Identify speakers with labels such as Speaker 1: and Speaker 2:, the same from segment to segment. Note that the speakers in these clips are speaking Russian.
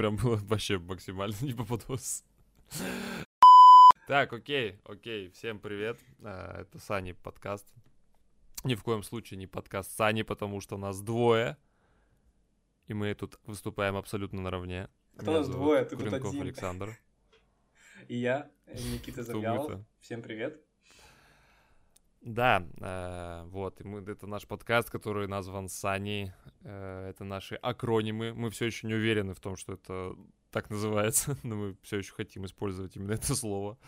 Speaker 1: прям было вообще максимально не попадос. Так, окей, окей, всем привет. А, это Сани подкаст. Ни в коем случае не подкаст Сани, потому что нас двое. И мы тут выступаем абсолютно наравне.
Speaker 2: Кто нас двое? Ты
Speaker 1: Куренков
Speaker 2: тут один.
Speaker 1: Александр.
Speaker 2: И я, Никита Завьялов. Всем привет.
Speaker 1: Да, э, вот, и мы, это наш подкаст, который назван Сани. Э, это наши акронимы. Мы все еще не уверены в том, что это так называется, но мы все еще хотим использовать именно это слово.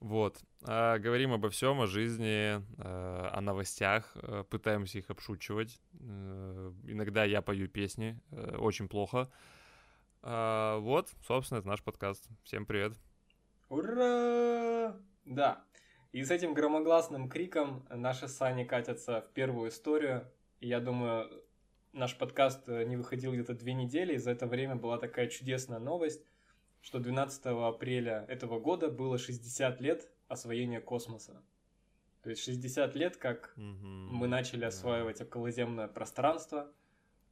Speaker 1: Вот. А, говорим обо всем, о жизни, э, о новостях, э, пытаемся их обшучивать. Э, иногда я пою песни, э, очень плохо. А, вот, собственно, это наш подкаст. Всем привет.
Speaker 2: Ура! Да. И с этим громогласным криком наши сани катятся в первую историю. И я думаю, наш подкаст э, не выходил где-то две недели, и за это время была такая чудесная новость, что 12 апреля этого года было 60 лет освоения космоса. То есть 60 лет, как мы начали
Speaker 1: да.
Speaker 2: осваивать околоземное пространство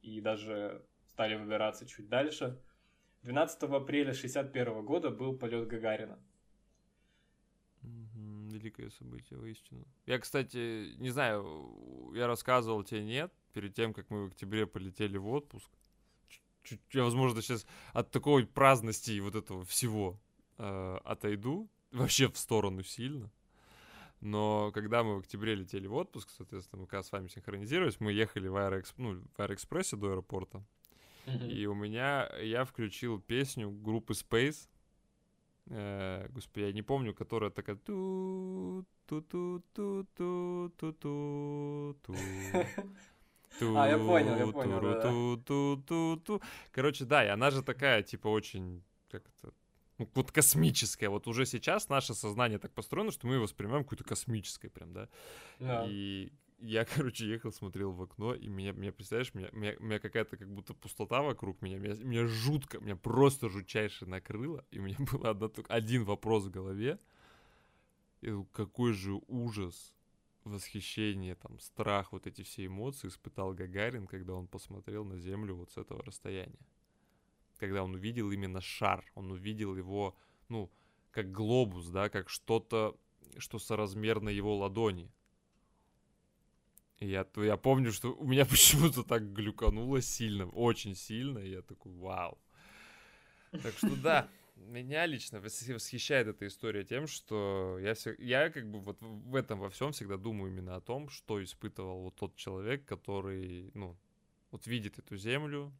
Speaker 2: и даже стали выбираться чуть дальше. 12 апреля 61 года был полет Гагарина.
Speaker 1: Великое событие, воистину. Я, кстати, не знаю, я рассказывал тебе, нет, перед тем, как мы в октябре полетели в отпуск. Чуть- Я, возможно, сейчас от такой праздности и вот этого всего э, отойду, вообще в сторону сильно. Но когда мы в октябре летели в отпуск, соответственно, мы когда с вами синхронизировались, мы ехали в, Аэроэкс- ну, в Аэроэкспрессе до аэропорта. И у меня, я включил песню группы Space. Э, господи, я не помню, которая такая ту ту ту ту ту ту ту ту
Speaker 2: А, я понял, я понял, да-да.
Speaker 1: ту ту ту ту Короче, да, и она же такая, типа, очень, как это, ну, вот космическая. Вот уже сейчас наше сознание так построено, что мы его воспринимаем какое-то космическое прям, да.
Speaker 2: Да.
Speaker 1: И я, короче, ехал, смотрел в окно, и меня, меня представляешь, меня, меня, меня какая-то как будто пустота вокруг меня, меня, меня жутко, меня просто жутчайше накрыло, и у меня был один вопрос в голове. Думаю, какой же ужас, восхищение, там, страх, вот эти все эмоции испытал Гагарин, когда он посмотрел на Землю вот с этого расстояния. Когда он увидел именно шар, он увидел его, ну, как глобус, да, как что-то, что соразмерно его ладони. И я, я помню, что у меня почему-то так глюкануло сильно, очень сильно, и я такой, вау. Так что да, меня лично вос- восхищает эта история тем, что я, все, я как бы вот в этом во всем всегда думаю именно о том, что испытывал вот тот человек, который, ну, вот видит эту землю,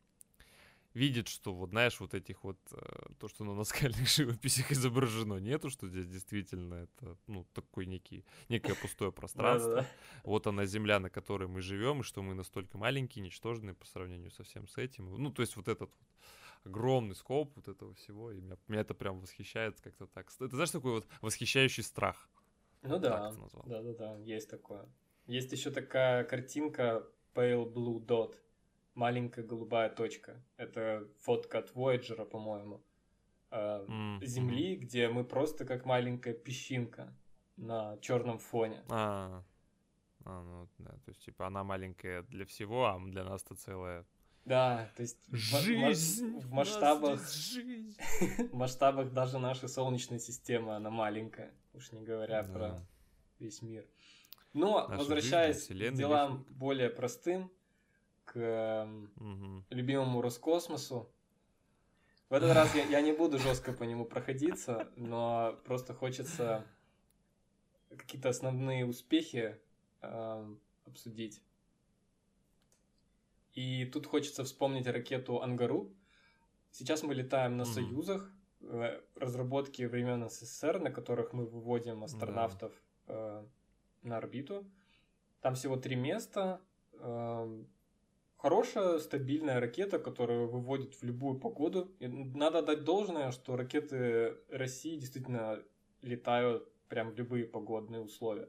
Speaker 1: видит, что вот, знаешь, вот этих вот, э, то, что на наскальных живописях изображено, нету, что здесь действительно это, ну, такой некий, некое пустое пространство. Вот она земля, на которой мы живем, и что мы настолько маленькие, ничтожные по сравнению со всем с этим. Ну, то есть вот этот вот огромный скоп вот этого всего, и меня, меня это прям восхищает как-то так. Это знаешь, такой вот восхищающий страх.
Speaker 2: Ну да,
Speaker 1: это назвал.
Speaker 2: да-да-да, есть такое. Есть еще такая картинка Pale Blue Dot, маленькая голубая точка. Это фотка от Voyager, по-моему,
Speaker 1: М,
Speaker 2: Земли, где мы просто как маленькая песчинка на черном фоне.
Speaker 1: А, а, ну, да, то есть, типа, она маленькая для всего, а для нас-то целая
Speaker 2: Да, то есть
Speaker 1: жизнь.
Speaker 2: в
Speaker 1: нас
Speaker 2: масштабах
Speaker 1: жизнь.
Speaker 2: в масштабах даже нашей Солнечной системы она маленькая, уж не говоря
Speaker 1: Да.
Speaker 2: про весь мир. Но,
Speaker 1: Наша
Speaker 2: возвращаясь
Speaker 1: жизнь,
Speaker 2: к делам более простым, к
Speaker 1: Мгм.
Speaker 2: любимому Роскосмосу, в этот раз я, я не буду жестко по нему проходиться, но просто хочется какие-то основные успехи эм, обсудить. И тут хочется вспомнить ракету Ангару. Сейчас мы летаем на
Speaker 1: Мгм.
Speaker 2: Союзах, э, разработки времен СССР, на которых мы выводим астронавтов э, на орбиту. Там всего три места. Эм, Хорошая, стабильная ракета, которая выводит в любую погоду. И надо дать должное, что ракеты России действительно летают прям в любые погодные условия.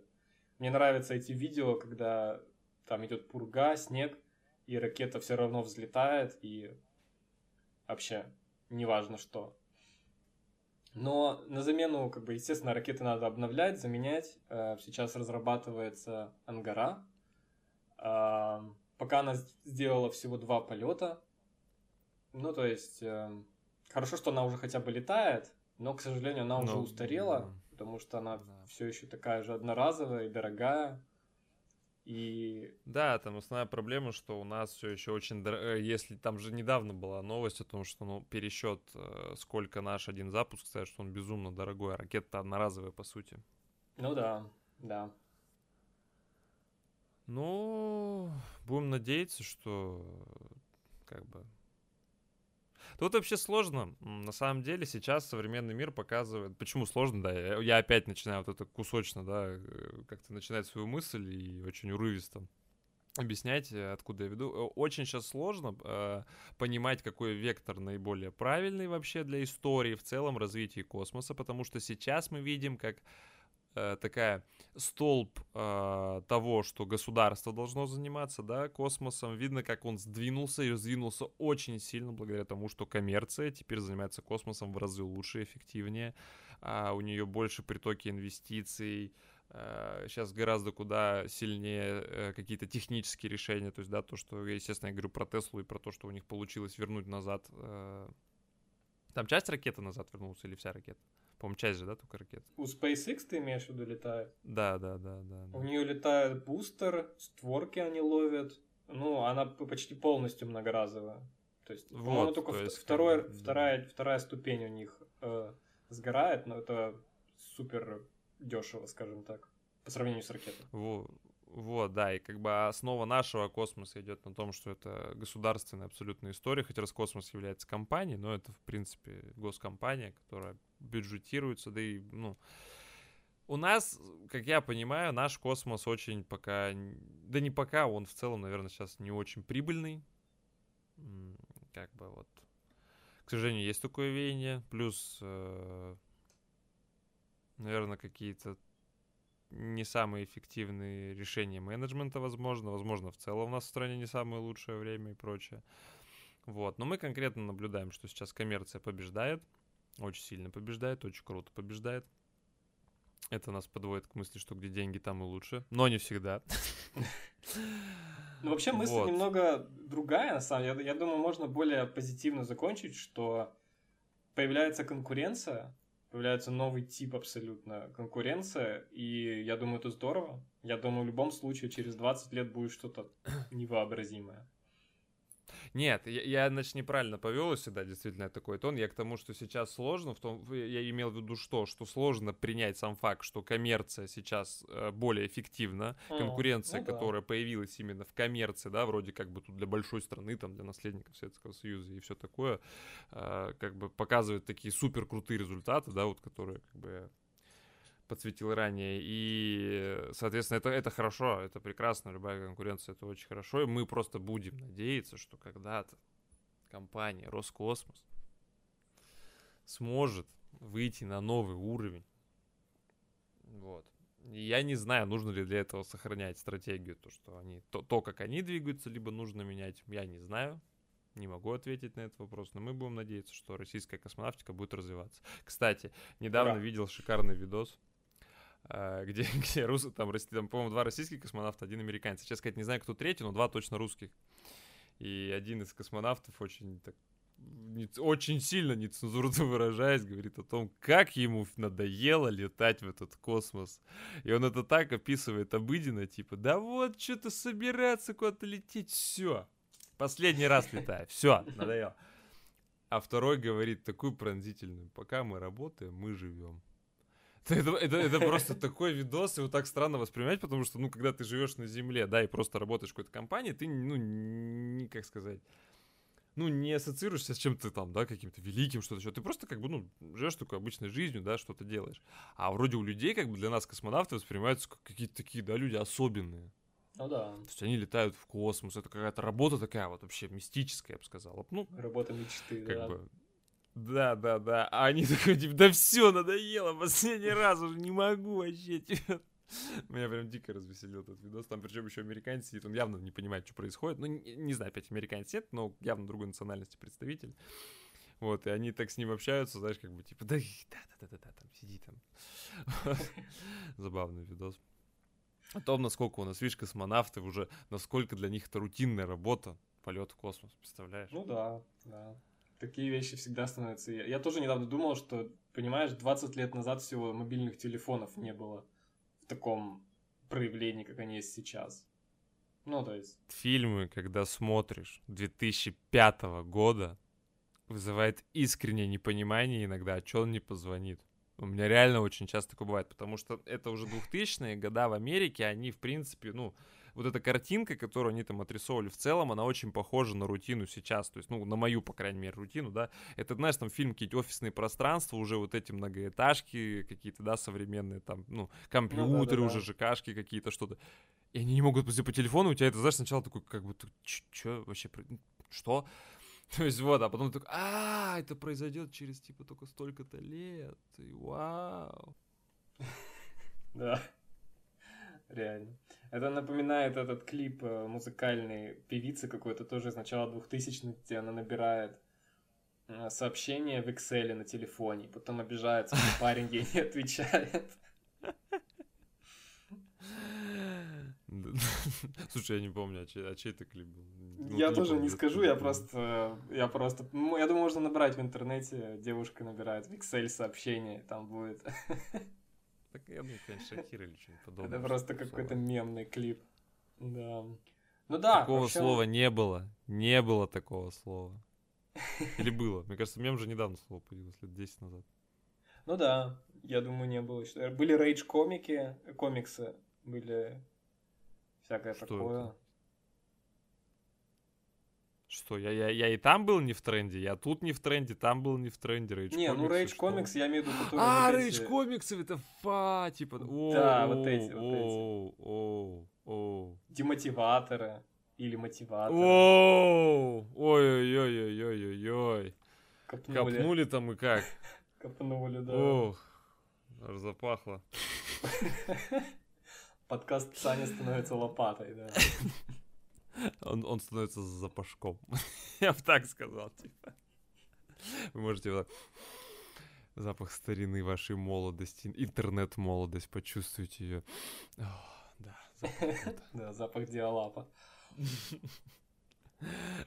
Speaker 2: Мне нравятся эти видео, когда там идет пурга, снег, и ракета все равно взлетает, и вообще неважно что. Но на замену, как бы, естественно, ракеты надо обновлять, заменять. Э, Сейчас разрабатывается Ангара. Пока она сделала всего два полета. Ну, то есть, э, хорошо, что она уже хотя бы летает, но, к сожалению, она уже
Speaker 1: Ну,
Speaker 2: устарела,
Speaker 1: да.
Speaker 2: потому что она
Speaker 1: Да.
Speaker 2: все еще такая же одноразовая и дорогая. И
Speaker 1: Да, там основная проблема, что у нас все еще очень дор- э, Если там же недавно была новость о том, что ну, пересчет, э, сколько наш один запуск, стоит, что он безумно дорогой, а ракета одноразовая по сути.
Speaker 2: ну да, да.
Speaker 1: Ну, будем надеяться, что как бы... Тут вообще сложно. На самом деле сейчас современный мир показывает... Почему сложно, да? Я, опять начинаю вот это кусочно, да, э, как-то начинать свою мысль и очень урывисто объяснять, э, откуда я веду. Очень сейчас сложно э, понимать, какой вектор наиболее правильный вообще для истории в целом развития космоса, потому что сейчас мы видим, как э, такая столб э, того, что государство должно заниматься, да, космосом. Видно, как он сдвинулся и сдвинулся очень сильно благодаря тому, что коммерция теперь занимается космосом в разы лучше, эффективнее. А у нее больше притоки инвестиций. Сейчас гораздо куда сильнее э, какие-то технические решения. То есть, да, то, что, естественно, я говорю про Теслу и про то, что у них получилось вернуть назад. э, Там часть ракеты назад вернулась или вся ракета? По-моему, часть же, да, только ракета?
Speaker 2: У SpaceX ты имеешь в виду летает?
Speaker 1: Да, да, да, да. да.
Speaker 2: У нее летает бустер, створки они ловят. Ну, она почти полностью многоразовая. То есть, по-моему,
Speaker 1: Вот,
Speaker 2: только
Speaker 1: то есть, как бы, да.
Speaker 2: вторая, вторая ступень у них э, сгорает, но это супер дешево, скажем так, по сравнению с ракетой.
Speaker 1: Во- Вот, да, и как бы основа нашего космоса идет на том, что это государственная абсолютная история, хотя Роскосмос является компанией, но это, в принципе, госкомпания, которая бюджетируется, да и, ну, у нас, как я понимаю, наш космос очень пока, да не пока, он в целом, наверное, сейчас не очень прибыльный, как бы вот, к сожалению, есть такое веяние, плюс, э, наверное, какие-то не самые эффективные решения менеджмента, возможно. Возможно, в целом у нас в стране не самое лучшее время и прочее. Вот. Но мы конкретно наблюдаем, что сейчас коммерция побеждает. Очень сильно побеждает, очень круто побеждает. Это нас подводит к мысли, что где деньги, там и лучше. Но не всегда.
Speaker 2: Ну, вообще мысль
Speaker 1: Вот.
Speaker 2: немного другая, на самом деле. Я, я думаю, можно более позитивно закончить, что появляется конкуренция, появляется новый тип абсолютно конкуренция, и я думаю, это здорово. Я думаю, в любом случае через 20 лет будет что-то невообразимое.
Speaker 1: Нет, я, я, значит, неправильно повел себя, действительно, такой тон. Я к тому, что сейчас сложно, в том, я имел в виду что? Что сложно принять сам факт, что коммерция сейчас э, более эффективна. Конкуренция,
Speaker 2: ну да.
Speaker 1: которая появилась именно в коммерции, да, вроде как бы тут для большой страны, там, для наследников Советского Союза и все такое, э, как бы показывает такие супер крутые результаты, да, вот, которые, как бы, подсветил ранее. И, соответственно, это, это хорошо, это прекрасно, любая конкуренция, это очень хорошо. И мы просто будем надеяться, что когда-то компания Роскосмос сможет выйти на новый уровень. Вот. Я не знаю, нужно ли для этого сохранять стратегию, то, что они, то, то, как они двигаются, либо нужно менять, я не знаю. Не могу ответить на этот вопрос, но мы будем надеяться, что российская космонавтика будет развиваться. Кстати, недавно
Speaker 2: Ура.
Speaker 1: видел шикарный видос, где, где русы, там, там, по-моему, два российских космонавта, один американец. Сейчас сказать, не знаю, кто третий, но два точно русских. И один из космонавтов очень так не- очень сильно нецензурно выражаясь, говорит о том, как ему надоело летать в этот космос. И он это так описывает обыденно, типа, да вот, что-то собираться куда-то лететь, все. Последний раз летаю, все, надоело. А второй говорит такую пронзительную, пока мы работаем, мы живем. Это, это, это просто такой видос, его так странно воспринимать, потому что, ну, когда ты живешь на земле, да, и просто работаешь в какой-то компании, ты, ну, не, как сказать, ну, не ассоциируешься с чем-то там, да, каким-то великим, что-то еще. Ты просто как бы, ну, живешь такой обычной жизнью, да, что-то делаешь. А вроде у людей, как бы для нас космонавты воспринимаются как какие-то такие, да, люди особенные.
Speaker 2: Ну да,
Speaker 1: То есть они летают в космос, это какая-то работа такая вот вообще мистическая, я бы сказал. Ну,
Speaker 2: работа мечты,
Speaker 1: как
Speaker 2: да.
Speaker 1: бы... Да, да, да. А они такой, типа, да все, надоело, последний раз уже не могу вообще. типа». Меня прям дико развеселил этот видос. Там причем еще американец сидит, он явно не понимает, что происходит. Ну, не, не знаю, опять американец нет, но явно другой национальности представитель. Вот, и они так с ним общаются, знаешь, как бы, типа, да, да, да, да, да, там, сиди там. Забавный видос. О том, насколько у нас, видишь, космонавты уже, насколько для них это рутинная работа, полет в космос, представляешь?
Speaker 2: Ну да, да. Такие вещи всегда становятся... Я тоже недавно думал, что, понимаешь, 20 лет назад всего мобильных телефонов не было в таком проявлении, как они есть сейчас. Ну, то есть...
Speaker 1: Фильмы, когда смотришь 2005 года, вызывает искреннее непонимание иногда, а чё он не позвонит. У меня реально очень часто такое бывает, потому что это уже 2000-е года в Америке, они, в принципе, ну, вот эта картинка, которую они там отрисовывали в целом, она очень похожа на рутину сейчас, то есть, ну, на мою, по крайней мере, рутину, да. Это, знаешь, там фильм какие-то офисные пространства, уже вот эти многоэтажки какие-то, да, современные, там, ну, компьютеры ну, да, да, да. уже, ЖКшки какие-то, что-то. И они не могут по телефону, у тебя это, знаешь, сначала такой, как бы, что вообще, что? То есть вот, а потом такой, а, это произойдет через типа только столько-то лет. И вау.
Speaker 2: Да. Реально. Это напоминает этот клип э, музыкальной певицы какой-то тоже из начала 2000-х, где она набирает э, сообщение в Excel на телефоне, потом обижается, что парень ей не отвечает.
Speaker 1: Слушай, я не помню, а чей, а чей это клип был?
Speaker 2: Ну, я тоже не, скажу, я просто, я просто, я думаю, можно набрать в интернете, девушка набирает в Excel сообщение, там будет.
Speaker 1: Так я думаю, конечно, Шакира или что-нибудь подобное.
Speaker 2: Это просто какой-то мемный клип. Да. Ну да.
Speaker 1: Такого вообще... слова не было. Не было такого слова. Или было? Мне кажется, мем же недавно слово появилось, лет 10 назад.
Speaker 2: Ну да, я думаю, не было. Были рейдж-комики, комиксы, были всякое что такое. Это?
Speaker 1: Что, я, я, я и там был не в тренде, я тут не в тренде, там был не в тренде,
Speaker 2: Rage Не, ну Rage Comics я имею в виду,
Speaker 1: которые... А, Rage. Comics, это фа, типа... О,
Speaker 2: да, вот эти, вот эти. О, о, Демотиваторы или мотиваторы.
Speaker 1: О, ой-ой-ой-ой-ой-ой. Копнули. Копнули там и как?
Speaker 2: Копнули, да.
Speaker 1: Ох, аж запахло.
Speaker 2: Подкаст Саня становится лопатой, да.
Speaker 1: Он, он становится запашком. Я бы так сказал, типа. Вы можете вот запах старины вашей молодости, интернет-молодость, почувствовать ее.
Speaker 2: да, запах. Да, запах диалапа.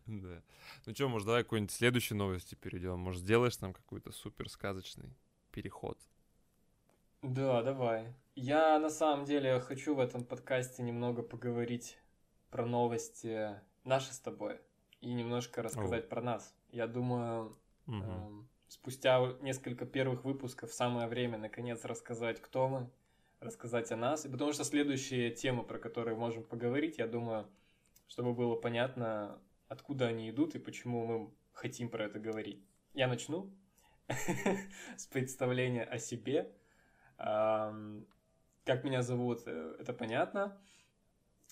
Speaker 1: Да. Ну что, может, давай какой-нибудь следующей новости перейдем. Может, сделаешь нам какой-то супер сказочный переход?
Speaker 2: Да, давай. Я на самом деле хочу в этом подкасте немного поговорить про новости наши с тобой и немножко рассказать О. про нас. Я думаю, угу. э, спустя несколько первых выпусков самое время наконец рассказать, кто мы, рассказать о нас. И потому что следующие темы, про которые можем поговорить, я думаю, чтобы было понятно, откуда они идут и почему мы хотим про это говорить. Я начну с представления о себе. Как меня зовут, э, это понятно.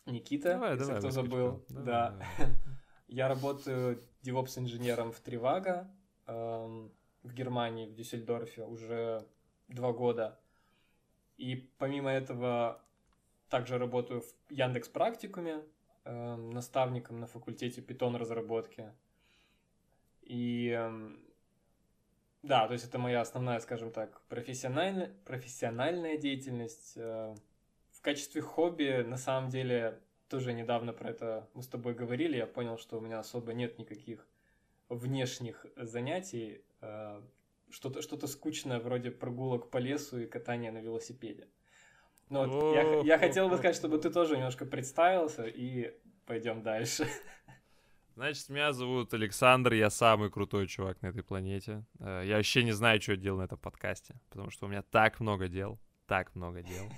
Speaker 2: Никита, давай, если давай, кто забыл. Давай, да. Давай. Я работаю DevOps-инженером в Тривага эм, в Германии, в Дюссельдорфе уже два года. И помимо этого также работаю в Яндекс Практикуме, э, наставником на факультете Python разработки. И э, да, то есть это моя основная, скажем так, профессиональная, профессиональная деятельность. Э, в качестве хобби, на самом деле, тоже недавно про это мы с тобой говорили, я понял, что у меня особо нет никаких внешних занятий, э, что-то что скучное вроде прогулок по лесу и катания на велосипеде. Но вот я, я хотел бы сказать, чтобы ты тоже немножко представился и пойдем дальше.
Speaker 1: Значит, меня зовут Александр, я самый крутой чувак на этой планете. Э, я вообще не знаю, что я делал на этом подкасте, потому что у меня так много дел, так много дел.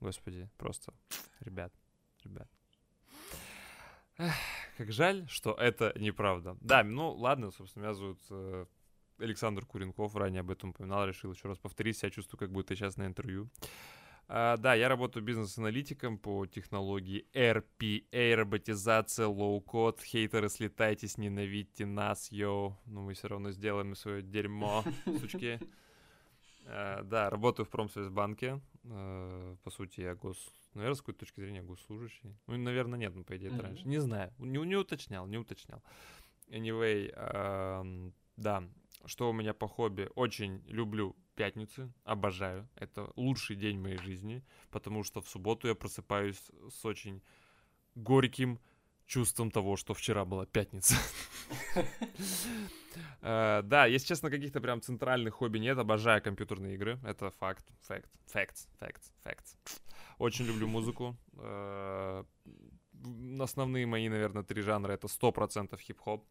Speaker 1: Господи, просто, ребят, ребят. Эх, как жаль, что это неправда. Да, ну ладно, собственно, меня зовут э, Александр Куренков, ранее об этом упоминал, решил еще раз повторить, я чувствую, как будто сейчас на интервью. А, да, я работаю бизнес-аналитиком по технологии RPA, роботизация, low-code. Хейтеры, слетайтесь, ненавидьте нас, yo. Но мы все равно сделаем свое дерьмо, сучки. А, да, работаю в Промсвязьбанке. Э, по сути, я гос... Наверное, с какой-то точки зрения госслужащий. Ну, наверное, нет, ну, по идее, это раньше. Не знаю, не, не уточнял, не уточнял. Anyway, э, да, что у меня по хобби? Очень люблю пятницы, обожаю. Это лучший день моей жизни, потому что в субботу я просыпаюсь с очень горьким чувством того, что вчера была пятница. Э, да, если честно, каких-то прям центральных хобби нет. Обожаю компьютерные игры. Это факт. Факт. Факт. Факт. Факт. Очень люблю музыку. Э, основные мои, наверное, три жанра это 100% хип-хоп.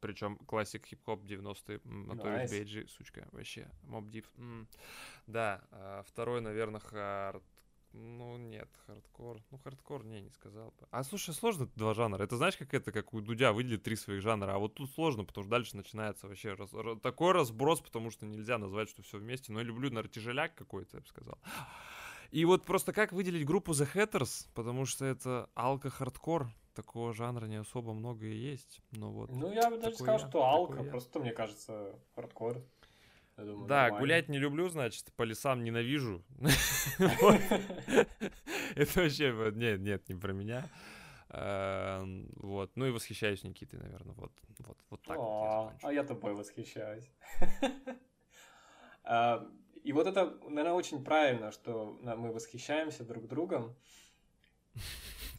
Speaker 1: Причем классик хип-хоп 90-е, Notorious Бейджи, сучка, вообще, Моб Дип. Да, а второй, наверное, хард ну, нет, хардкор. Ну, хардкор, не, не сказал бы. А, слушай, сложно два жанра. Это знаешь, как это, как у Дудя выделить три своих жанра. А вот тут сложно, потому что дальше начинается вообще раз, такой разброс, потому что нельзя назвать, что все вместе. Но я люблю, наверное, тяжеляк какой-то, я бы сказал. И вот просто как выделить группу The Hatters, потому что это алко-хардкор. Такого жанра не особо много и есть. Но вот
Speaker 2: ну, я бы даже сказал, я, что алка, просто, мне кажется, хардкор.
Speaker 1: Думаю, да, нормально. гулять не люблю, значит, по лесам ненавижу. Это вообще, нет, нет, не про меня. Эм, вот, ну и восхищаюсь Никитой, наверное, вот, вот, вот так.
Speaker 2: А я тобой восхищаюсь. А, и вот это, наверное, очень правильно, что мы восхищаемся друг другом.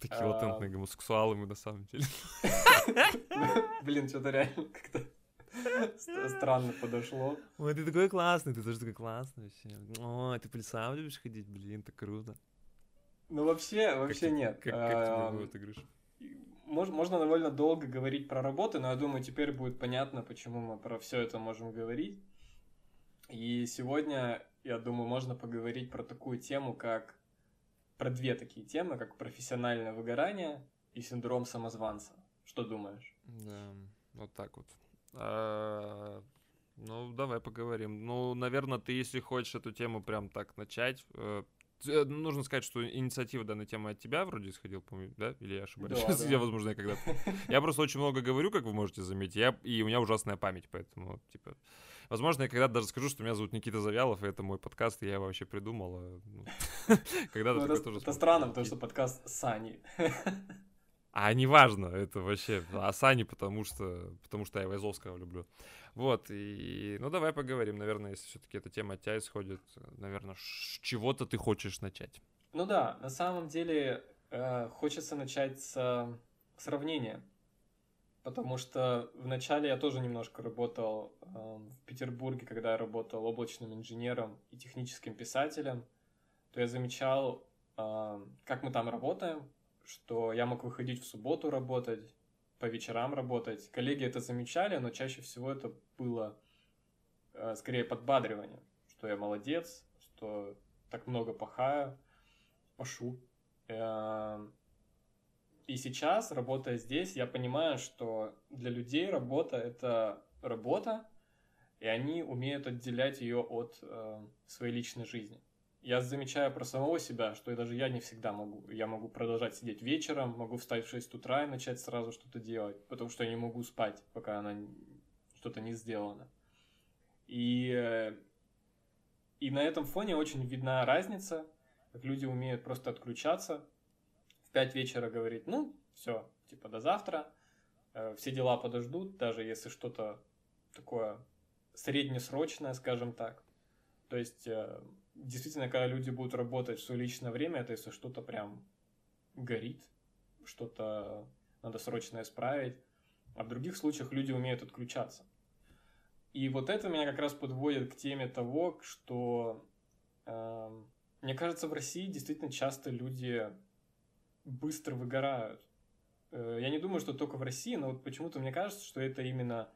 Speaker 1: Такие латентные гомосексуалы мы на самом деле.
Speaker 2: Блин, что-то реально как-то Странно подошло.
Speaker 1: Ой, ты такой классный, ты тоже такой классный вообще. Ой, ты по лесам любишь ходить, блин, так круто.
Speaker 2: Ну, вообще, вообще нет.
Speaker 1: Как, тебе говоришь?
Speaker 2: Можно, можно довольно долго говорить про работы, но я думаю, теперь будет понятно, почему мы про все это можем говорить. И сегодня, я думаю, можно поговорить про такую тему, как про две такие темы, как профессиональное выгорание и синдром самозванца. Что думаешь?
Speaker 1: Да, вот так вот. А, ну, давай поговорим. Ну, наверное, ты, если хочешь эту тему прям так начать, э, э, нужно сказать, что инициатива данной темы от тебя вроде исходил, по-моему, да? Или я ошибаюсь? Да, да. я, возможно, я когда-то... Я просто очень много говорю, как вы можете заметить, я... и у меня ужасная память, поэтому, типа... Возможно, я когда-то даже скажу, что меня зовут Никита Завьялов, и это мой подкаст, и я его вообще придумал. А, ну,
Speaker 2: когда-то ну. Это странно, потому что подкаст Сани.
Speaker 1: А не важно, это вообще Асани, потому что, потому что я Вайзовского люблю. Вот, и, ну, давай поговорим, наверное, если все-таки эта тема от тебя исходит, наверное, с чего-то ты хочешь начать.
Speaker 2: Ну да, на самом деле э, хочется начать с э, сравнения, потому что вначале я тоже немножко работал э, в Петербурге, когда я работал облачным инженером и техническим писателем, то я замечал, э, как мы там работаем, что я мог выходить в субботу работать, по вечерам работать. Коллеги это замечали, но чаще всего это было э, скорее подбадривание, что я молодец, что так много пахаю, пашу. Э, и сейчас, работая здесь, я понимаю, что для людей работа — это работа, и они умеют отделять ее от э, своей личной жизни я замечаю про самого себя, что даже я не всегда могу. Я могу продолжать сидеть вечером, могу встать в 6 утра и начать сразу что-то делать, потому что я не могу спать, пока она что-то не сделано. И, э, и на этом фоне очень видна разница, как люди умеют просто отключаться, в 5 вечера говорить, ну, все, типа до завтра, э, все дела подождут, даже если что-то такое среднесрочное, скажем так. То есть э, действительно, когда люди будут работать в свое личное время, это если что-то прям горит, что-то надо срочно исправить. А в других случаях люди умеют отключаться. И вот это меня как раз подводит к теме того, что э, мне кажется, в России действительно часто люди быстро выгорают. Э, я не думаю, что только в России, но вот почему-то мне кажется, что это именно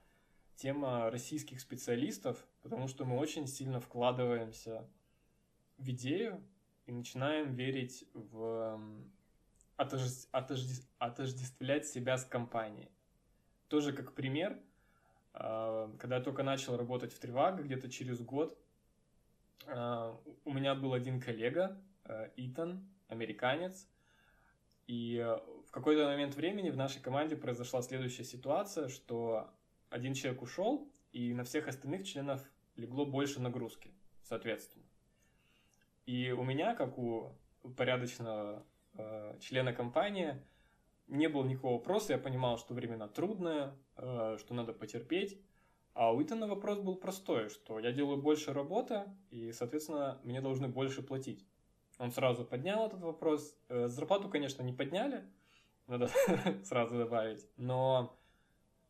Speaker 2: тема российских специалистов, потому что мы очень сильно вкладываемся в идею и начинаем верить в отожде... Отожде... отождествлять себя с компанией. Тоже как пример, а, когда я только начал работать в Триваго, где-то через год, а, у меня был один коллега, а, Итан, американец, и в какой-то момент времени в нашей команде произошла следующая ситуация, что один человек ушел, и на всех остальных членов легло больше нагрузки, соответственно. И у меня, как у порядочного э, члена компании, не было никакого вопроса, я понимал, что времена трудные, э, что надо потерпеть. А у Итана вопрос был простой, что я делаю больше работы, и, соответственно, мне должны больше платить. Он сразу поднял этот вопрос. Э, зарплату, конечно, не подняли, надо сразу добавить. Но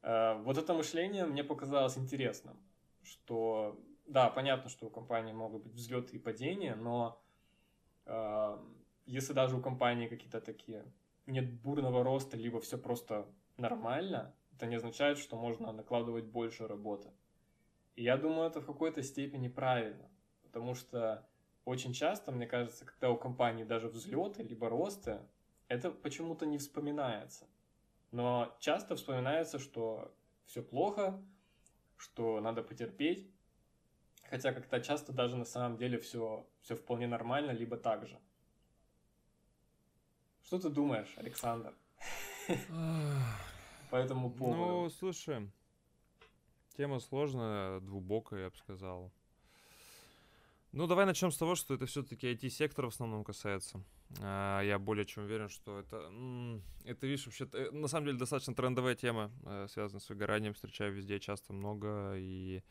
Speaker 2: э, вот это мышление мне показалось интересным, что да, понятно, что у компании могут быть взлеты и падения, но э, если даже у компании какие-то такие нет бурного роста, либо все просто нормально, это не означает, что можно накладывать больше работы. И я думаю, это в какой-то степени правильно, потому что очень часто, мне кажется, когда у компании даже взлеты либо росты, это почему-то не вспоминается. Но часто вспоминается, что все плохо, что надо потерпеть, хотя как-то часто даже на самом деле все, все вполне нормально, либо так же. Что ты думаешь, Александр? По этому поводу.
Speaker 1: Ну, слушай, тема сложная, глубокая, я бы сказал. Ну, давай начнем с того, что это все-таки IT-сектор в основном касается. А, я более чем уверен, что это, это видишь, вообще, э, на самом деле достаточно трендовая тема, э, связанная с выгоранием, встречаю везде часто много, и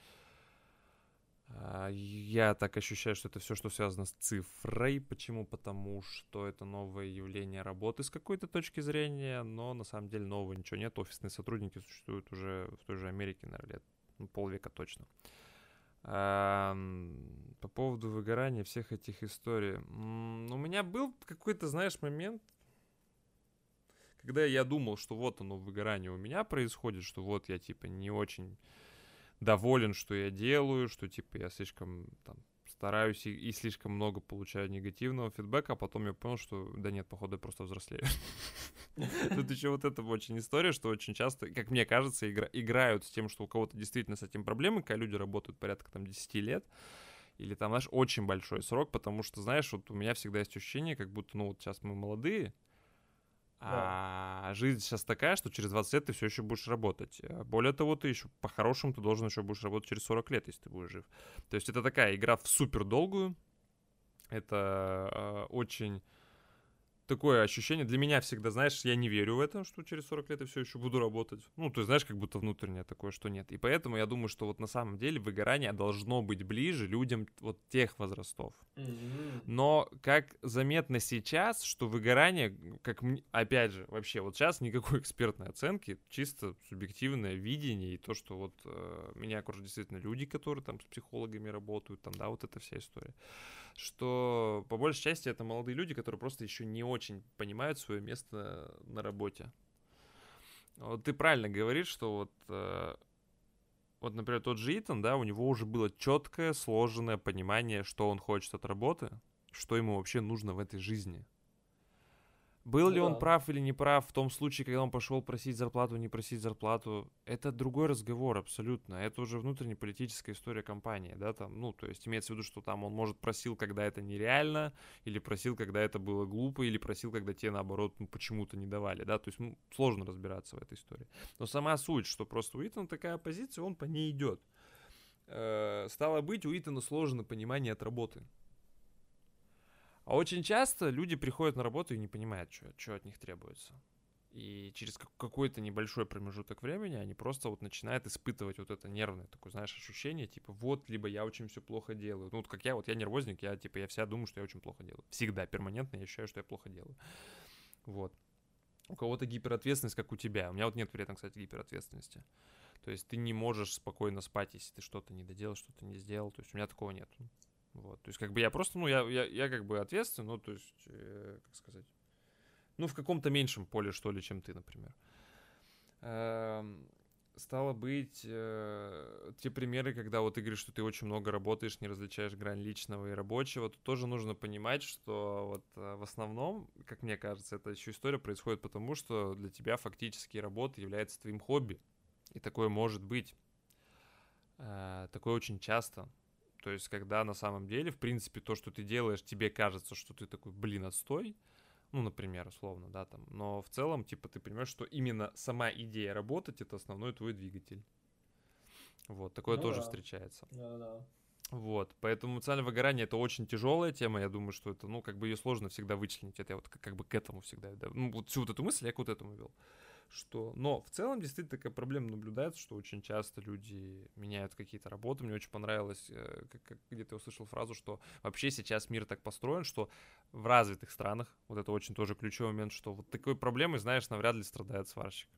Speaker 1: я так ощущаю, что это все, что связано с цифрой. Почему? Потому что это новое явление работы с какой-то точки зрения, но на самом деле нового ничего нет. Офисные сотрудники существуют уже в той же Америке, наверное, лет ну, полвека точно. А, по поводу выгорания всех этих историй. У меня был какой-то, знаешь, момент, когда я думал, что вот оно выгорание у меня происходит, что вот я типа не очень доволен, что я делаю, что типа я слишком там стараюсь и, и слишком много получаю негативного фидбэка, а потом я понял, что да нет, походу я просто взрослею. Тут еще вот эта очень история, что очень часто, как мне кажется, играют с тем, что у кого-то действительно с этим проблемы, когда люди работают порядка там 10 лет, или там, знаешь, очень большой срок, потому что, знаешь, вот у меня всегда есть ощущение, как будто, ну, вот сейчас мы молодые, а да. жизнь сейчас такая, что через 20 лет ты все еще будешь работать. Э, более того, ты еще по-хорошему ты должен еще будешь работать через 40 лет, если ты будешь жив. То есть это такая игра в супер долгую. Это э, очень такое ощущение. Для меня всегда, знаешь, я не верю в это, что через 40 лет я все еще буду работать. Ну, ты знаешь, как будто внутреннее такое, что нет. И поэтому я думаю, что вот на самом деле выгорание должно быть ближе людям вот тех возрастов. Mm-hmm. Но как заметно сейчас, что выгорание, как опять же, вообще вот сейчас никакой экспертной оценки, чисто субъективное видение и то, что вот э, меня окружают действительно люди, которые там с психологами работают, там, да, вот эта вся история что по большей части это молодые люди, которые просто еще не очень понимают свое место на работе. Вот ты правильно говоришь, что вот, э, вот, например, тот же Итан, да, у него уже было четкое, сложенное понимание, что он хочет от работы, что ему вообще нужно в этой жизни. Был ну, ли он прав или не прав в том случае, когда он пошел просить зарплату, не просить зарплату, это другой разговор абсолютно. Это уже внутренняя политическая история компании, да, там, ну, то есть имеется в виду, что там он, может, просил, когда это нереально, или просил, когда это было глупо, или просил, когда те, наоборот, ну, почему-то не давали, да, то есть ну, сложно разбираться в этой истории. Но сама суть, что просто у Итана такая позиция, он по ней идет. Э, стало быть, у Итана сложно понимание от работы. А очень часто люди приходят на работу и не понимают, что, что от них требуется. И через какой-то небольшой промежуток времени они просто вот начинают испытывать вот это нервное такое, знаешь, ощущение, типа, вот, либо я очень все плохо делаю. Ну, вот как я, вот я нервозник, я, типа, я всегда думаю, что я очень плохо делаю. Всегда, перманентно я ощущаю, что я плохо делаю. Вот. У кого-то гиперответственность, как у тебя. У меня вот нет при этом, кстати, гиперответственности. То есть ты не можешь спокойно спать, если ты что-то не доделал, что-то не сделал. То есть у меня такого нет. Вот, то есть, как бы я просто, ну, я, я, я как бы ответственен, ну, то есть, э, как сказать, ну, в каком-то меньшем поле, что ли, чем ты, например. Эм, стало быть, э, те примеры, когда вот ты говоришь, что ты очень много работаешь, не различаешь грань личного и рабочего, то тоже нужно понимать, что вот э, в основном, как мне кажется, эта еще история происходит потому, что для тебя фактически работа является твоим хобби. И такое может быть. Э, такое очень часто. То есть, когда на самом деле, в принципе, то, что ты делаешь, тебе кажется, что ты такой, блин, отстой, ну, например, условно, да, там, но в целом, типа, ты понимаешь, что именно сама идея работать — это основной твой двигатель. Вот, такое ну, тоже да. встречается.
Speaker 2: Да, да.
Speaker 1: Вот, поэтому эмоциональное выгорание — это очень тяжелая тема, я думаю, что это, ну, как бы ее сложно всегда вычленить, это я вот как, как бы к этому всегда, да, ну, вот всю вот эту мысль я к вот этому вел, что... Но в целом действительно такая проблема наблюдается, что очень часто люди меняют какие-то работы. Мне очень понравилось, э, как, как где-то я услышал фразу, что вообще сейчас мир так построен, что в развитых странах, вот это очень тоже ключевой момент, что вот такой проблемой, знаешь, навряд ли страдает сварщик.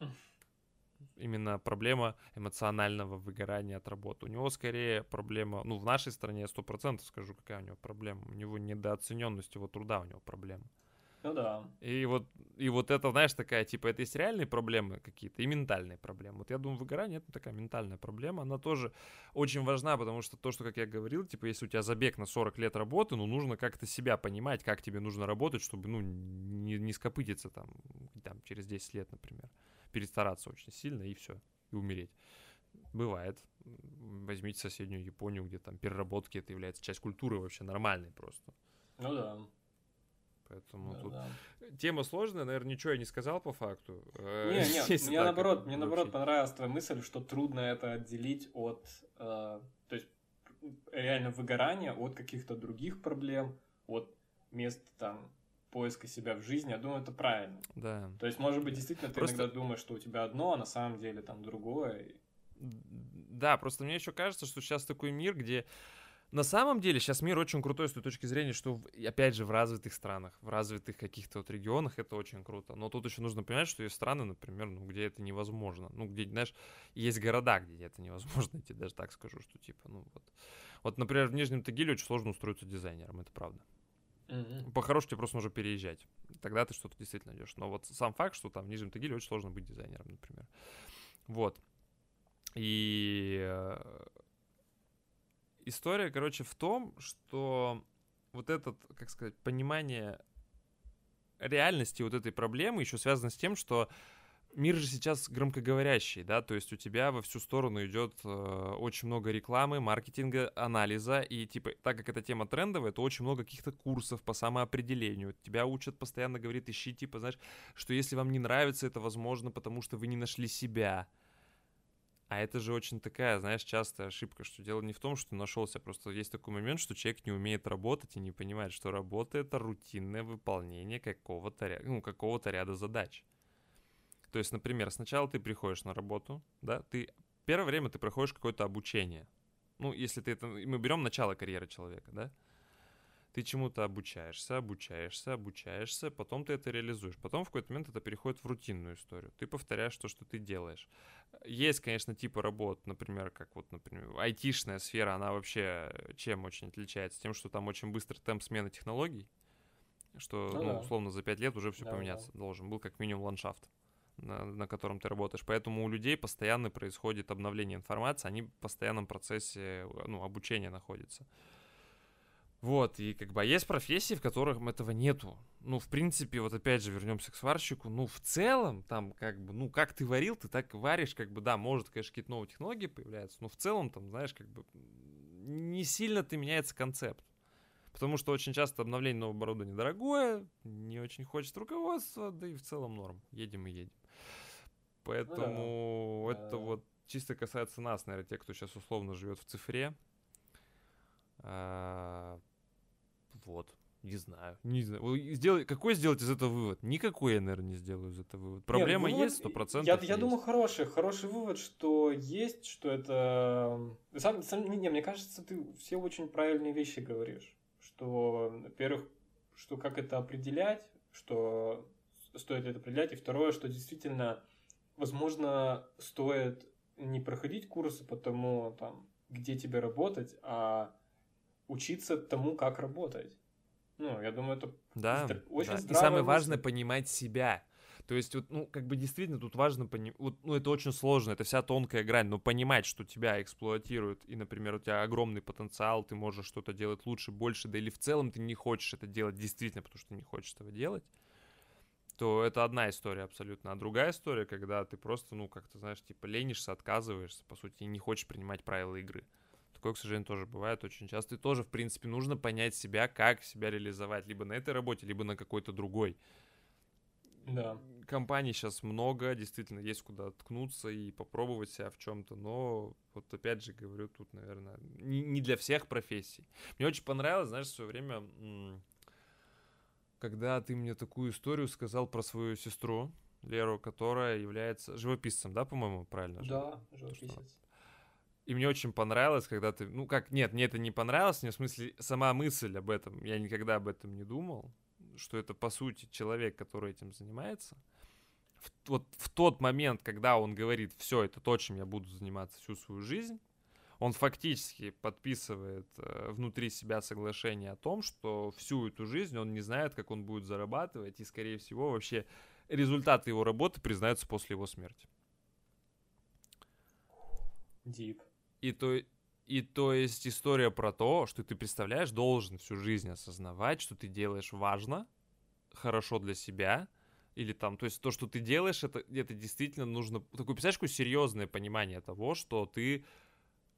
Speaker 1: Именно проблема эмоционального выгорания от работы. У него скорее проблема, ну, в нашей стране я сто процентов скажу, какая у него проблема. У него недооцененность его труда, у него проблема.
Speaker 2: Ну да.
Speaker 1: И вот, и вот это, знаешь, такая, типа, это есть реальные проблемы какие-то и ментальные проблемы. Вот я думаю, выгорание — это такая ментальная проблема. Она тоже очень важна, потому что то, что, как я говорил, типа, если у тебя забег на 40 лет работы, ну, нужно как-то себя понимать, как тебе нужно работать, чтобы, ну, не, не скопытиться там, там, через 10 лет, например. Перестараться очень сильно и все, и умереть. Бывает. Возьмите соседнюю Японию, где там переработки это является часть культуры вообще нормальной просто.
Speaker 2: Ну да.
Speaker 1: Поэтому да, тут да. тема сложная, наверное, ничего я не сказал по факту.
Speaker 2: Э, не, не, мне наоборот, мне наоборот понравилась твоя мысль, что трудно это отделить от, э, то есть реально выгорания от каких-то других проблем, от мест там поиска себя в жизни, я думаю, это правильно.
Speaker 1: Да.
Speaker 2: То есть, может быть, действительно, ты просто... иногда думаешь, что у тебя одно, а на самом деле там другое.
Speaker 1: Да, просто мне еще кажется, что сейчас такой мир, где на самом деле сейчас мир очень крутой с той точки зрения, что, опять же, в развитых странах, в развитых каких-то вот регионах это очень круто. Но тут еще нужно понимать, что есть страны, например, ну, где это невозможно. Ну, где, знаешь, есть города, где это невозможно, я тебе даже так скажу, что типа, ну вот. Вот, например, в Нижнем Тагиле очень сложно устроиться дизайнером, это правда. Mm-hmm. По-хорошему тебе просто нужно переезжать. Тогда ты что-то действительно найдешь. Но вот сам факт, что там в Нижнем Тагиле очень сложно быть дизайнером, например. Вот. И э, история, короче, в том, что вот этот, как сказать, понимание реальности вот этой проблемы еще связано с тем, что мир же сейчас громкоговорящий, да, то есть у тебя во всю сторону идет э, очень много рекламы, маркетинга, анализа, и типа, так как эта тема трендовая, то очень много каких-то курсов по самоопределению. Тебя учат постоянно, говорит, ищи, типа, знаешь, что если вам не нравится, это возможно, потому что вы не нашли себя. А это же очень такая, знаешь, частая ошибка, что дело не в том, что нашелся, просто есть такой момент, что человек не умеет работать и не понимает, что работа — это рутинное выполнение какого-то, ну, какого-то ряда задач. То есть, например, сначала ты приходишь на работу, да, ты первое время ты проходишь какое-то обучение. Ну, если ты это... Мы берем начало карьеры человека, да? Ты чему-то обучаешься, обучаешься, обучаешься, потом ты это реализуешь. Потом в какой-то момент это переходит в рутинную историю. Ты повторяешь то, что ты делаешь. Есть, конечно, типы работ, например, как вот, например, айтишная сфера, она вообще чем очень отличается? Тем, что там очень быстрый темп смены технологий, что, ну, ну да. условно, за пять лет уже все да, поменяться да. должен был, как минимум ландшафт на, на котором ты работаешь. Поэтому у людей постоянно происходит обновление информации, они в постоянном процессе ну, обучения находятся. Вот, и как бы а есть профессии, в которых этого нету. Ну, в принципе, вот опять же вернемся к сварщику. Ну, в целом, там, как бы, ну, как ты варил, ты так варишь, как бы, да, может, конечно, какие-то новые технологии появляются, но в целом, там, знаешь, как бы, не сильно ты меняется концепт. Потому что очень часто обновление нового оборудования дорогое, не очень хочет руководство, да и в целом норм. Едем и едем. Поэтому ну, да. это вот чисто касается нас, наверное, тех, кто сейчас условно живет в цифре. Вот. Не знаю. Не знаю. Сделай, какой сделать из этого вывод? Никакой я, наверное, не сделаю из этого вывод. Проблема Нет, вывод, есть, сто процентов.
Speaker 2: Я, я думаю, хороший, хороший вывод, что есть, что это... Сам, сам, не, мне кажется, ты все очень правильные вещи говоришь. Что, во-первых, что как это определять, что стоит это определять, и второе, что действительно, возможно, стоит не проходить курсы по тому, там, где тебе работать, а учиться тому, как работать. Ну, я думаю, это
Speaker 1: да, очень да. И самое мысль. важное понимать себя. То есть, вот, ну, как бы действительно тут важно понимать, вот, ну, это очень сложно, это вся тонкая грань, но понимать, что тебя эксплуатируют, и, например, у тебя огромный потенциал, ты можешь что-то делать лучше, больше, да или в целом ты не хочешь это делать действительно, потому что не хочешь этого делать, то это одна история абсолютно. А другая история, когда ты просто, ну, как-то, знаешь, типа ленишься, отказываешься, по сути, и не хочешь принимать правила игры. Такое, к сожалению, тоже бывает очень часто. И тоже, в принципе, нужно понять себя, как себя реализовать, либо на этой работе, либо на какой-то другой.
Speaker 2: Да.
Speaker 1: Компаний сейчас много, действительно, есть куда ткнуться и попробовать себя в чем-то, но вот опять же говорю, тут, наверное, не, не для всех профессий. Мне очень понравилось, знаешь, в свое время, когда ты мне такую историю сказал про свою сестру, Леру, которая является живописцем, да, по-моему, правильно?
Speaker 2: Да, живописец.
Speaker 1: И мне очень понравилось, когда ты... Ну как, нет, мне это не понравилось, мне в смысле сама мысль об этом. Я никогда об этом не думал, что это, по сути, человек, который этим занимается. В, вот в тот момент, когда он говорит, все, это то, чем я буду заниматься всю свою жизнь, он фактически подписывает э, внутри себя соглашение о том, что всю эту жизнь он не знает, как он будет зарабатывать, и, скорее всего, вообще результаты его работы признаются после его смерти.
Speaker 2: Deep.
Speaker 1: И то, и то есть история про то, что ты представляешь, должен всю жизнь осознавать, что ты делаешь важно, хорошо для себя, или там, то есть то, что ты делаешь, это, это действительно нужно, такое, представляешь, какое серьезное понимание того, что ты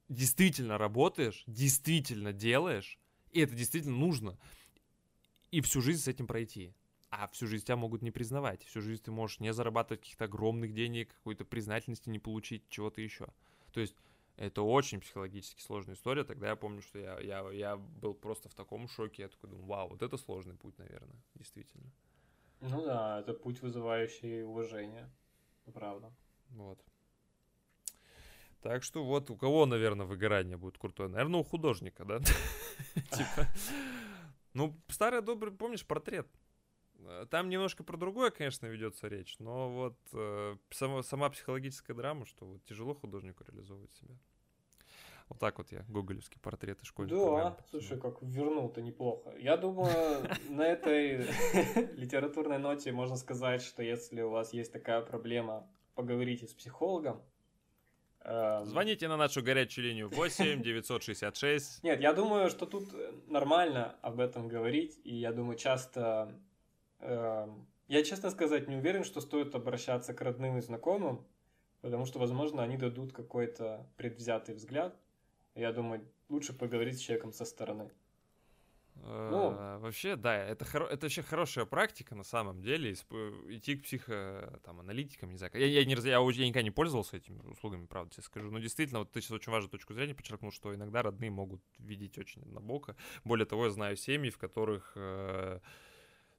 Speaker 1: действительно работаешь, действительно делаешь, и это действительно нужно, и всю жизнь с этим пройти. А всю жизнь тебя могут не признавать, всю жизнь ты можешь не зарабатывать каких-то огромных денег, какой-то признательности не получить, чего-то еще. То есть это очень психологически сложная история. Тогда я помню, что я, я, я был просто в таком шоке. Я такой думаю, вау, вот это сложный путь, наверное, действительно.
Speaker 2: Ну да, это путь, вызывающий уважение. Правда.
Speaker 1: Вот. Так что вот у кого, наверное, выгорание будет крутое? Наверное, у художника, да? Типа, ну, старый добрый, помнишь, портрет? Э, там немножко про другое, конечно, ведется речь, но вот э, сама, сама психологическая драма, что вот тяжело художнику реализовывать себя. Вот так вот я гоголевские портреты школьников.
Speaker 2: Да, слушай, как вернул-то неплохо. Я думаю, на этой литературной ноте можно сказать, что если у вас есть такая проблема, поговорите с психологом.
Speaker 1: Эм, Звоните на нашу горячую линию 8 966.
Speaker 2: Нет, я думаю, что тут нормально об этом говорить, и я думаю, часто я, честно сказать, не уверен, что стоит обращаться к родным и знакомым, потому что, возможно, они дадут какой-то предвзятый взгляд. Я думаю, лучше поговорить с человеком со стороны.
Speaker 1: Ну, вообще, да, это, хоро- это вообще хорошая практика на самом деле, идти к психо, там, аналитикам, не знаю. Я, я, не, я, я никогда не пользовался этими услугами, правда тебе скажу. Но действительно, вот ты сейчас очень важную точку зрения подчеркнул, что иногда родные могут видеть очень однобоко. Более того, я знаю семьи, в которых... Э,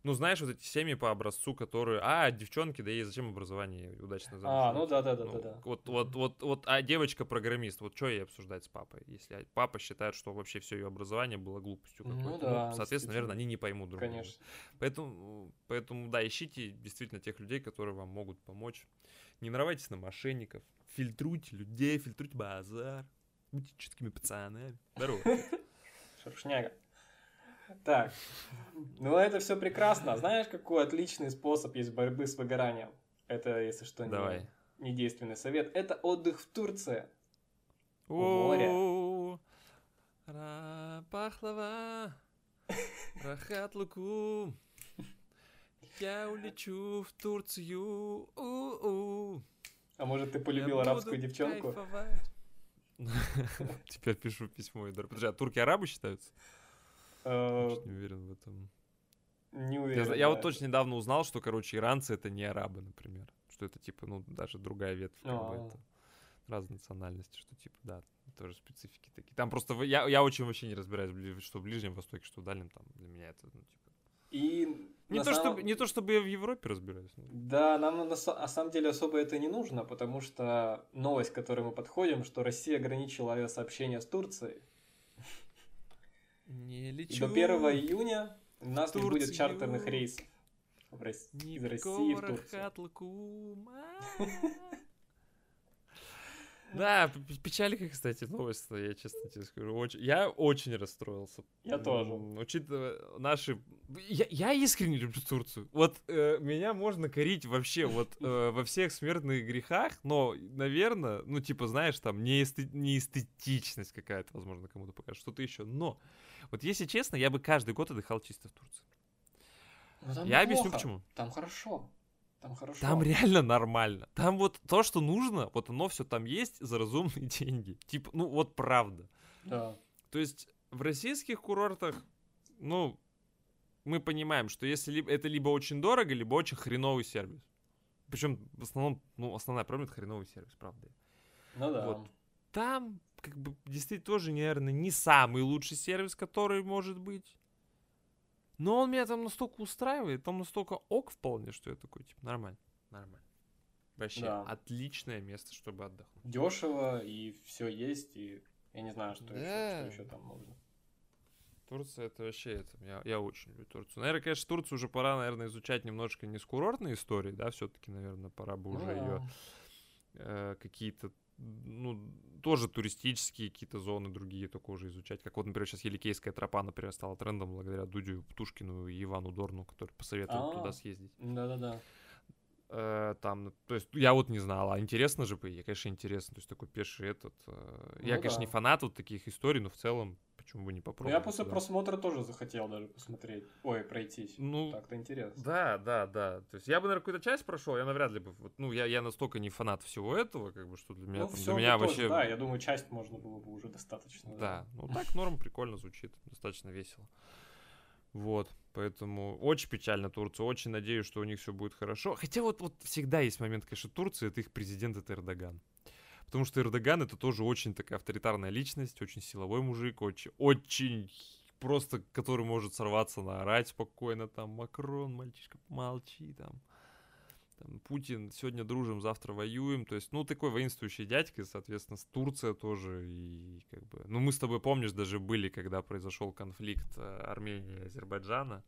Speaker 1: ну, знаешь, вот эти семьи по образцу, которые, а, девчонки, да ей зачем образование удачно
Speaker 2: замуж? А, ну да, да, да, ну, да, да.
Speaker 1: Вот, вот, вот, вот, а девочка программист, вот что ей обсуждать с папой, если папа считает, что вообще все ее образование было глупостью
Speaker 2: ну какой-то. Ну, да,
Speaker 1: ну, соответственно, наверное, они не поймут друг друга.
Speaker 2: Конечно.
Speaker 1: Поэтому, поэтому, да, ищите действительно тех людей, которые вам могут помочь. Не нарывайтесь на мошенников, фильтруйте людей, фильтруйте базар, будьте чуткими пацанами. Здорово.
Speaker 2: Шершняга. Так, ну это все прекрасно. Знаешь, какой отличный способ есть борьбы с выгоранием? Это, если что, не, не действенный совет. Это отдых в Турции. У моря.
Speaker 1: Пахлава, рахат луку. Я улечу в Турцию. У-у.
Speaker 2: А может, ты полюбил арабскую девчонку?
Speaker 1: Теперь пишу письмо. Подожди, а турки арабы считаются?
Speaker 2: Э,
Speaker 1: не уверен в этом.
Speaker 2: Не уверен.
Speaker 1: Я, я вот точно недавно узнал, что, короче, иранцы это не арабы, например. Что это типа, ну, даже другая ветвь, как бы это разные национальности, что типа, да, тоже специфики такие. Там просто я, я очень вообще не разбираюсь, что в Ближнем Востоке, что в Дальнем, там для меня это, ну, типа.
Speaker 2: И
Speaker 1: не, то, самом... чтобы, не то, чтобы я в Европе разбираюсь. Но...
Speaker 2: Да, нам на, на самом деле особо это не нужно, потому что новость, к которой мы подходим, что Россия ограничила авиасообщение с Турцией.
Speaker 1: Не лечу.
Speaker 2: До 1 июня у нас не будет чартерных рейсов в Рос... из России в Турцию.
Speaker 1: Да, печалька, кстати, новость, я честно тебе скажу. Очень, я очень расстроился.
Speaker 2: Я тоже.
Speaker 1: Учитывая наши... Я, я искренне люблю Турцию. Вот э, меня можно корить вообще вот э, во всех смертных грехах, но, наверное, ну, типа, знаешь, там, не, эсте, не эстетичность какая-то, возможно, кому-то покажет, что-то еще. Но, вот если честно, я бы каждый год отдыхал чисто в Турции.
Speaker 2: Ну, я объясню, почему. Там хорошо. Там хорошо.
Speaker 1: Там реально нормально. Там вот то, что нужно, вот оно все там есть за разумные деньги. Типа, ну вот правда.
Speaker 2: Да.
Speaker 1: То есть в российских курортах, ну, мы понимаем, что если это либо очень дорого, либо очень хреновый сервис. Причем в основном, ну, основная проблема это хреновый сервис, правда.
Speaker 2: Ну да.
Speaker 1: Вот. Там, как бы, действительно тоже, наверное, не самый лучший сервис, который может быть. Но он меня там настолько устраивает, там настолько ок вполне, что я такой, типа, нормально. Нормально. Вообще
Speaker 2: Да.
Speaker 1: отличное место, чтобы отдохнуть.
Speaker 2: Дешево, и все есть, и я не знаю, что еще,
Speaker 1: Да.
Speaker 2: что еще там можно.
Speaker 1: Турция это вообще это. Я, я очень люблю Турцию. Наверное, конечно, Турцию уже пора, наверное, изучать немножко не с курортной истории, да, все-таки, наверное, пора бы уже
Speaker 2: Ну,
Speaker 1: ее э, какие-то, ну, тоже туристические какие-то зоны другие только уже изучать. Как вот, например, сейчас Еликейская тропа, например, стала трендом благодаря Дудю Птушкину и Ивану Дорну, который посоветовал туда съездить.
Speaker 2: Да-да-да.
Speaker 1: Э, там, то есть я вот не знал, а интересно же я, конечно, интересно, то есть такой пеший этот. э, я,
Speaker 2: Ну
Speaker 1: конечно,
Speaker 2: да.
Speaker 1: не фанат вот таких историй, но в целом, почему бы не
Speaker 2: Ну,
Speaker 1: попробовать?
Speaker 2: я после
Speaker 1: да.
Speaker 2: просмотра тоже захотел даже посмотреть. Ой, пройтись.
Speaker 1: Ну,
Speaker 2: Так-то интересно.
Speaker 1: Да, да, да. То есть я бы, наверное, какую-то часть прошел, я навряд ли бы. Вот, ну, я, я настолько не фанат всего этого, как бы, что для меня,
Speaker 2: ну,
Speaker 1: там, для меня
Speaker 2: бы
Speaker 1: вообще.
Speaker 2: тоже, да, я думаю, часть можно было бы уже достаточно.
Speaker 1: Да, ну так норм прикольно звучит, достаточно весело. Вот, поэтому очень печально Турция, очень надеюсь, что у них все будет хорошо. Хотя вот, вот всегда есть момент, конечно, Турции, это их президент, это Эрдоган. Потому что Эрдоган это тоже очень такая авторитарная личность, очень силовой мужик, очень, очень просто, который может сорваться на орать спокойно, там, Макрон, мальчишка, молчи, там, там, Путин, сегодня дружим, завтра воюем, то есть, ну, такой воинствующий дядька, соответственно, с Турция тоже, и как бы, ну, мы с тобой, помнишь, даже были, когда произошел конфликт э, Армении и Азербайджана,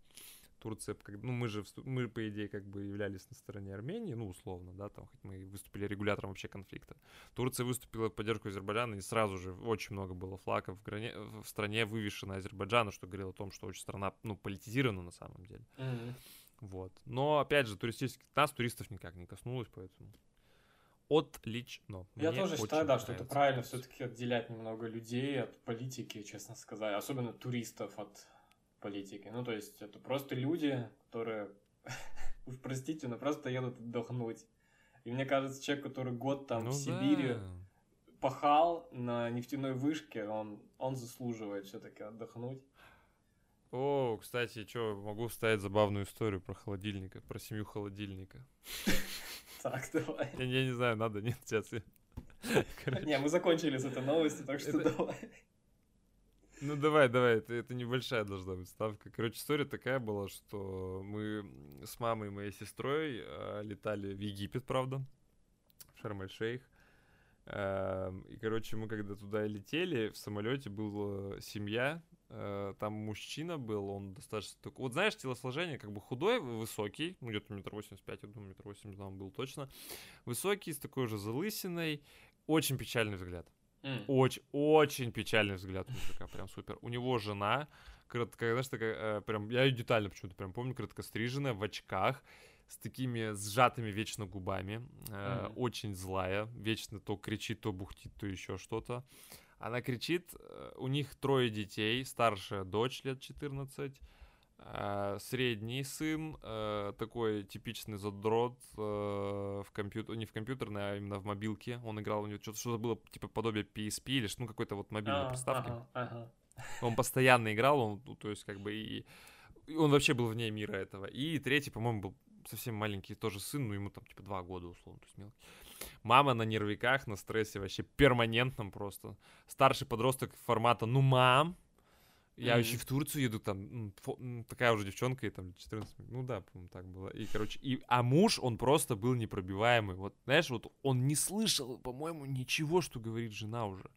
Speaker 1: Турция, как- ну, мы же, мы, по идее, как бы являлись на стороне Армении, ну, условно, да, там, хоть мы выступили регулятором вообще конфликта. Турция выступила в поддержку Азербайджана, и сразу же очень много было флагов в, грани- в стране вывешено Азербайджану, что говорило о том, что очень страна, ну, политизирована на самом деле.
Speaker 2: Мгм.
Speaker 1: Вот. Но, опять же, туристических... Нас, туристов, никак не коснулось, поэтому... Отлично.
Speaker 2: Я
Speaker 1: Мне
Speaker 2: тоже считаю, да, что это правильно все-таки отделять немного людей от политики, честно сказать, особенно туристов от политики. Ну, то есть это просто люди, которые, уж простите, но просто едут отдохнуть. И мне кажется, человек, который год там
Speaker 1: Ну
Speaker 2: в Сибири
Speaker 1: да.
Speaker 2: пахал на нефтяной вышке, он, он заслуживает все-таки отдохнуть.
Speaker 1: О, кстати, что, могу вставить забавную историю про холодильника, про семью холодильника.
Speaker 2: Так, давай.
Speaker 1: Я, я не знаю, надо, нет, сейчас я... Короче,
Speaker 2: Не, мы закончили с этой новостью, так что
Speaker 1: Это-
Speaker 2: давай.
Speaker 1: Ну давай, давай, это, это небольшая должна быть ставка. Короче, история такая была, что мы с мамой и моей сестрой э, летали в Египет, правда, в Шарм-эль-Шейх. Эм, И, короче, мы когда туда летели, в самолете была семья, э, там мужчина был, он достаточно... такой- Вот знаешь, телосложение как бы худой, высокий, ну где-то метр восемьдесят пять, я думаю, метр восемьдесят он был точно. Высокий, с такой же залысиной, очень печальный взгляд. Очень, очень печальный взгляд мужика, прям супер. У него жена, коротко, знаешь, такая, э, прям, я ее детально почему-то прям помню, короткостриженная, в очках, с такими сжатыми вечно губами, э,
Speaker 2: Мгм.
Speaker 1: очень злая, вечно то кричит, то бухтит, то еще что-то. Она кричит, э, у них трое детей, старшая дочь лет 14, э, средний сын, э, такой типичный задрот э, в компьютер, не в компьютерной, а именно в мобилке. Он играл, у него что-то, что-то было типа подобие PSP или ну какой-то вот мобильной
Speaker 2: А,
Speaker 1: приставки.
Speaker 2: ага, ага.
Speaker 1: Он постоянно играл, он, ну, то есть как бы и и он вообще был вне мира этого. И третий, по-моему, был совсем маленький тоже сын, ну ему там типа два года условно, то есть мелкий. Мама на нервиках, на стрессе вообще перманентном просто. Старший подросток формата «ну, мам», я
Speaker 2: Мгм.
Speaker 1: еще в Турцию еду, там, такая уже девчонка, ей там 14, ну да, по-моему, так было. И, короче, и, а муж, он просто был непробиваемый. Вот, знаешь, вот он не слышал, по-моему, ничего, что говорит жена уже.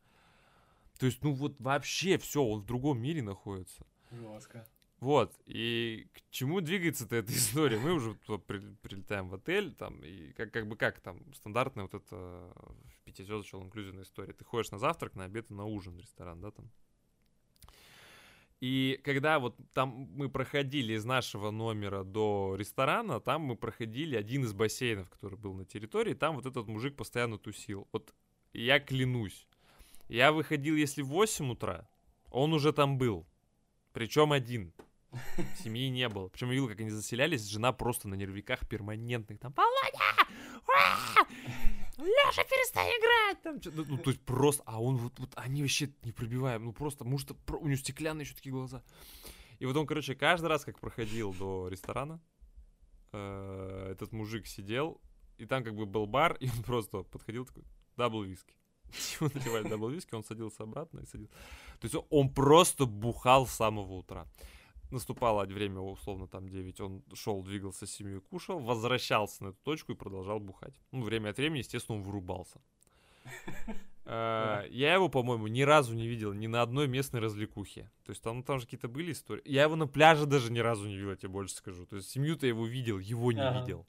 Speaker 1: То есть, ну вот вообще все, он в другом мире находится.
Speaker 2: Жестко.
Speaker 1: Вот, и к чему двигается-то эта история? Мы уже прилетаем в отель, там, и как, как бы как там, стандартная вот эта пятизвездочная инклюзивная история. Ты ходишь на завтрак, на обед и на ужин в ресторан, да, там. И когда вот там мы проходили из нашего номера до ресторана, там мы проходили один из бассейнов, который был на территории, там вот этот мужик постоянно тусил. Вот я клянусь, я выходил, если в 8 утра, он уже там был. Причем один. Семьи не было. Причем я видел, как они заселялись, жена просто на нервиках перманентных. Там, Володя! Леша, перестань играть! Там, ну, ну, то есть просто, а он вот, вот они вообще не пробиваем. Ну просто, может, у него стеклянные еще такие глаза. И вот он, короче, каждый раз, как проходил до ресторана, э, этот мужик сидел, и там как бы был бар, и он просто подходил такой, double whiskey. Ему наливали double whiskey, он садился обратно и садился. То есть он просто бухал с самого утра. Наступало время, условно, там 9, он шел, двигался с семьей, кушал, возвращался на эту точку и продолжал бухать. Ну, время от времени, естественно, он вырубался. Э, я его, по-моему, ни разу не видел ни на одной местной развлекухе. То есть там, там же какие-то были истории. Я его на пляже даже ни разу не видел, я тебе больше скажу. То есть семью-то его видел, его не видел.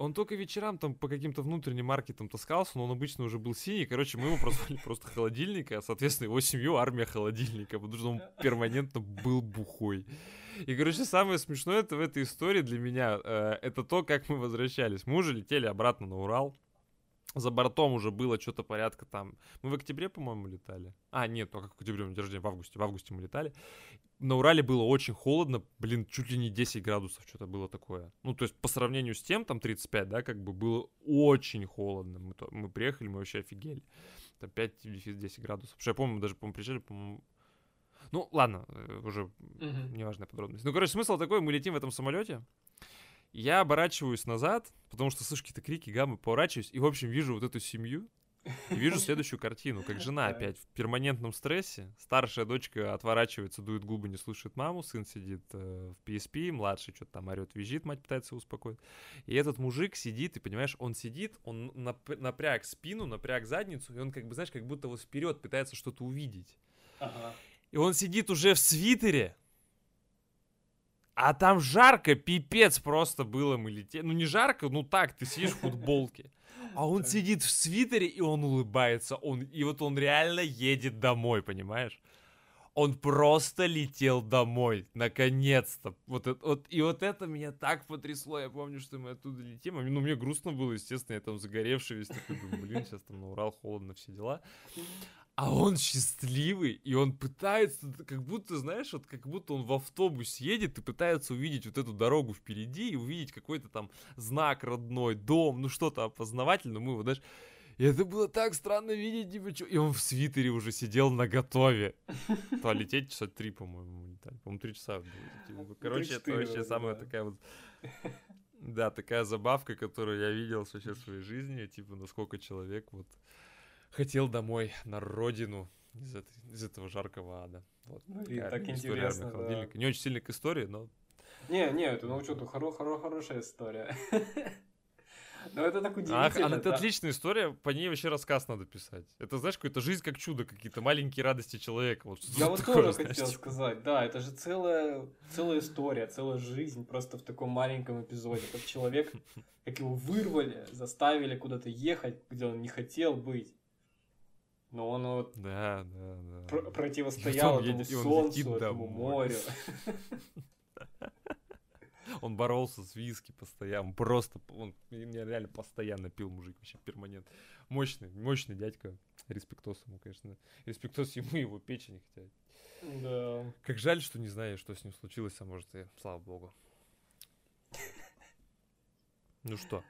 Speaker 1: Он только вечерам там по каким-то внутренним маркетам таскался, но он обычно уже был синий. Короче, мы его прозвали просто холодильника, а, соответственно, его семью армия холодильника, потому что он перманентно был бухой. И, короче, самое смешное это в этой истории для меня, э, это то, как мы возвращались. Мы уже летели обратно на Урал. За бортом уже было что-то порядка там. Мы в октябре, по-моему, летали. А, нет, ну как в октябре, меня рождения, в августе. В августе мы летали. На Урале было очень холодно, блин, чуть ли не 10 градусов что-то было такое. Ну, то есть по сравнению с тем, там 35, да, как бы было очень холодно. Мы, то, мы приехали, мы вообще офигели. Там 5-10 градусов. Потому что я помню, мы даже, по-моему, приезжали, по-моему, ну, ладно, э, уже uh-huh. неважная подробность. Ну, короче, смысл такой, мы летим в этом самолете, я оборачиваюсь назад, потому что слышу какие-то крики, гаммы, поворачиваюсь, и, в общем, вижу вот эту семью, и вижу следующую картину, как жена опять в перманентном стрессе. Старшая дочка отворачивается, дует губы, не слушает маму. Сын сидит э, в PSP, младший что-то там орет, визжит, мать пытается его успокоить. И этот мужик сидит, и понимаешь, он сидит, он нап- напряг спину, напряг задницу, и он как бы, знаешь, как будто вот вперед пытается что-то увидеть. Ага. И он сидит уже в свитере, а там жарко, пипец просто было, мы летели. Ну не жарко, ну так, ты сидишь в футболке. А он сидит в свитере, и он улыбается. Он, и вот он реально едет домой, понимаешь? Он просто летел домой, наконец-то. Вот, вот, и вот это меня так потрясло. Я помню, что мы оттуда летим. А, ну, мне грустно было, естественно, я там загоревший весь такой, думаю, блин, сейчас там на Урал холодно, все дела а он счастливый, и он пытается, как будто, знаешь, вот как будто он в автобус едет и пытается увидеть вот эту дорогу впереди и увидеть какой-то там знак родной, дом, ну что-то опознавательное, мы его, знаешь, и это было так странно видеть, типа, чё... И он в свитере уже сидел на готове. То лететь часа три, по-моему, летали. По-моему, три часа было. Короче, это вообще самая такая вот... Да, такая забавка, которую я видел вообще в своей жизни. Типа, насколько человек вот хотел домой, на родину из, этой, из этого жаркого ада. Вот,
Speaker 2: ну, и так интересно, да.
Speaker 1: Не очень сильно к истории, но...
Speaker 2: Не, не, это, ну что-то хоро хоро хорошая история. Но это так удивительно.
Speaker 1: А это отличная история, по ней вообще рассказ надо писать. Это, знаешь, какая-то жизнь как чудо, какие-то маленькие радости человека. Вот,
Speaker 2: Я вот тоже хотел сказать, да, это же целая, целая история, целая жизнь просто в таком маленьком эпизоде. Как человек, как его вырвали, заставили куда-то ехать, где он не хотел быть но он вот
Speaker 1: да, да, да.
Speaker 2: Пр- противостоял этому едет, солнцу, этому морю.
Speaker 1: Он боролся с виски постоянно, просто, он реально постоянно пил мужик, вообще перманент. Мощный, мощный дядька, респектос ему, конечно, респектос ему и его печени, хотя...
Speaker 2: Да.
Speaker 1: Как жаль, что не знаю, что с ним случилось, а может и слава богу. Ну что,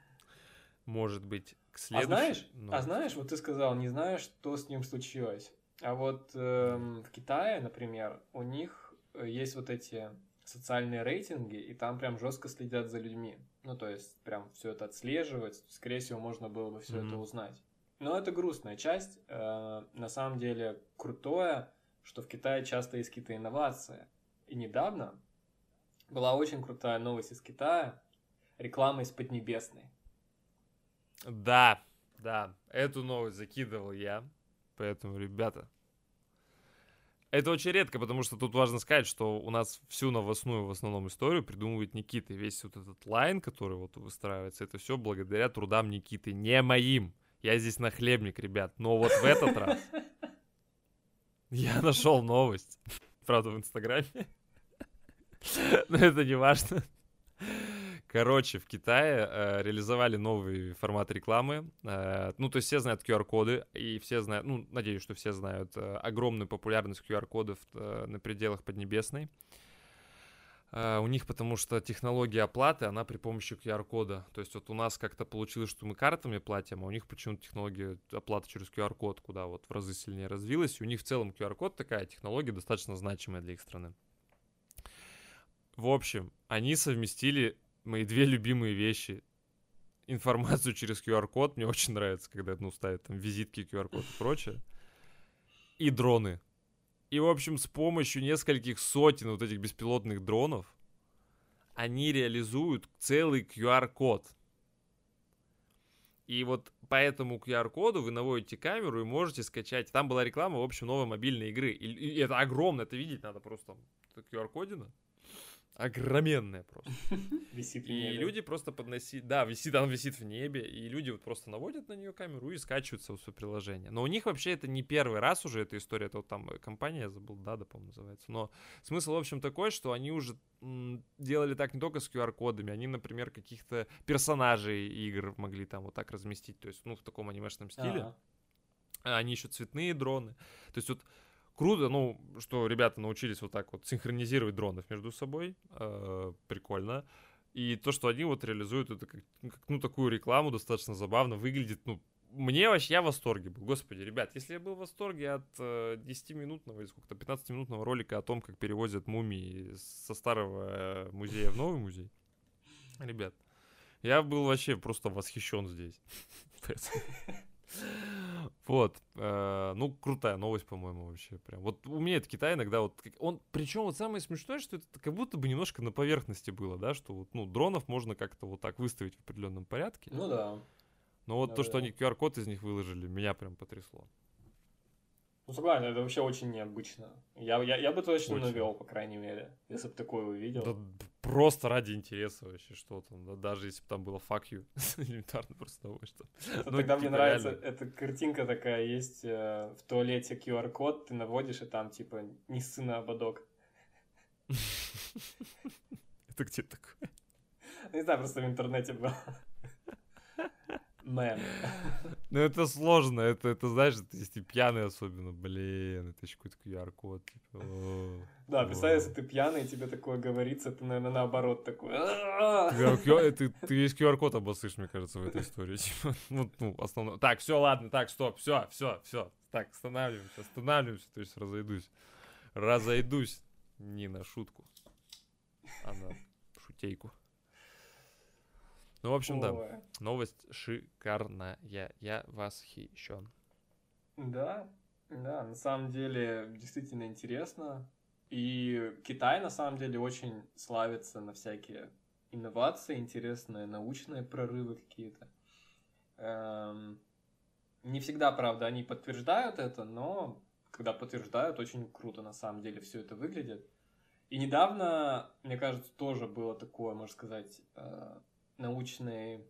Speaker 1: может быть, к следующему.
Speaker 2: А знаешь, ну... а знаешь, вот ты сказал, не знаю, что с ним случилось. А вот эм, в Китае, например, у них э, есть вот эти социальные рейтинги, и там прям жестко следят за людьми. Ну, то есть, прям все это отслеживать. Скорее всего, можно было бы все mm-hmm. это узнать. Но это грустная часть. Э, на самом деле, крутое, что в Китае часто есть какие-то инновации. И недавно была очень крутая новость из Китая. Реклама из Поднебесной.
Speaker 1: Да, да, эту новость закидывал я. Поэтому, ребята, это очень редко, потому что тут важно сказать, что у нас всю новостную в основном историю придумывает Никита. Весь вот этот лайн, который вот выстраивается, это все благодаря трудам Никиты, не моим. Я здесь нахлебник, ребят. Но вот в этот раз я нашел новость. Правда, в Инстаграме. Но это не важно. Короче, в Китае э, реализовали новый формат рекламы. Э, ну, то есть все знают QR-коды, и все знают, ну, надеюсь, что все знают э, огромную популярность QR-кодов э, на пределах Поднебесной. Uh, у них потому что технология оплаты, она при помощи QR-кода. То есть вот у нас как-то получилось, что мы картами платим, а у них почему-то технология оплаты через QR-код, куда вот в разы сильнее развилась. И у них в целом QR-код такая технология достаточно значимая для их страны. В общем, они совместили мои две любимые вещи. Информацию через QR-код. Мне очень нравится, когда ну, ставят там визитки, QR-код и прочее. И дроны. И, в общем, с помощью нескольких сотен вот этих беспилотных дронов они реализуют целый QR-код. И вот по этому QR-коду вы наводите камеру и можете скачать. Там была реклама, в общем, новой мобильной игры. И, это огромно, это видеть надо просто. Это QR-кодина огроменная просто.
Speaker 2: Висит в
Speaker 1: И
Speaker 2: небе.
Speaker 1: люди просто подносить, да, висит, она висит в небе, и люди вот просто наводят на нее камеру и скачиваются в свое приложение. Но у них вообще это не первый раз уже эта история, это вот там компания, я забыл, Дада, по-моему, называется. Но смысл, в общем, такой, что они уже делали так не только с QR-кодами, они, например, каких-то персонажей игр могли там вот так разместить, то есть, ну, в таком анимешном стиле.
Speaker 2: Ага.
Speaker 1: А Они еще цветные дроны. То есть вот круто, ну, что ребята научились вот так вот синхронизировать дронов между собой. э, прикольно. И то, что они вот реализуют это как, как, ну, такую рекламу достаточно забавно выглядит, ну, мне вообще, я в восторге был. Господи, ребят, если я был в восторге от э, 10-минутного или сколько-то, 15-минутного ролика о том, как перевозят мумии со старого э, музея в новый музей, ребят, я был вообще просто восхищен здесь. Вот, э, ну крутая новость, по-моему, вообще прям. Вот у меня это Китай иногда вот, он, причем вот самое смешное, что это как будто бы немножко на поверхности было, да, что вот, ну, дронов можно как-то вот так выставить в определенном порядке.
Speaker 2: Ну да.
Speaker 1: Но вот то, что
Speaker 2: да-да.
Speaker 1: они QR-код из них выложили, меня прям потрясло.
Speaker 2: Ну, согласен, это вообще очень необычно. Я, я, я бы точно
Speaker 1: Очень.
Speaker 2: навел, по крайней мере, если бы такое увидел.
Speaker 1: Да просто ради интереса вообще что там, да, даже если бы там было fuck you, элементарно просто того, что...
Speaker 2: Это
Speaker 1: ну,
Speaker 2: Тогда мне
Speaker 1: типа,
Speaker 2: нравится, эта картинка такая есть э, в туалете QR-код, ты наводишь, и там типа не сына ободок.
Speaker 1: Это где такое?
Speaker 2: Не знаю, просто в интернете был. Мем.
Speaker 1: Ну это сложно, это, это знаешь, если ты пьяный особенно, блин, это еще какой-то QR-код. Типа.
Speaker 2: Да, представь, если ты пьяный, и тебе такое говорится, ты, наверное, наоборот такой.
Speaker 1: QR ты, ты весь QR-код обоссышь, мне кажется, в этой истории. Типа, Ну, ну, основное. Так, все, ладно, так, стоп, все, все, все. Так, останавливаемся, останавливаемся, то есть разойдусь. Разойдусь не на шутку, а на шутейку. Ну, в общем, да,
Speaker 2: Ой.
Speaker 1: новость шикарная. Я восхищен.
Speaker 2: Да, да, на самом деле действительно интересно. И Китай на самом деле очень славится на всякие инновации, интересные научные прорывы какие-то. Эм, не всегда, правда, они подтверждают это, но когда подтверждают, очень круто на самом деле все это выглядит. И недавно, мне кажется, тоже было такое, можно сказать, э, научный,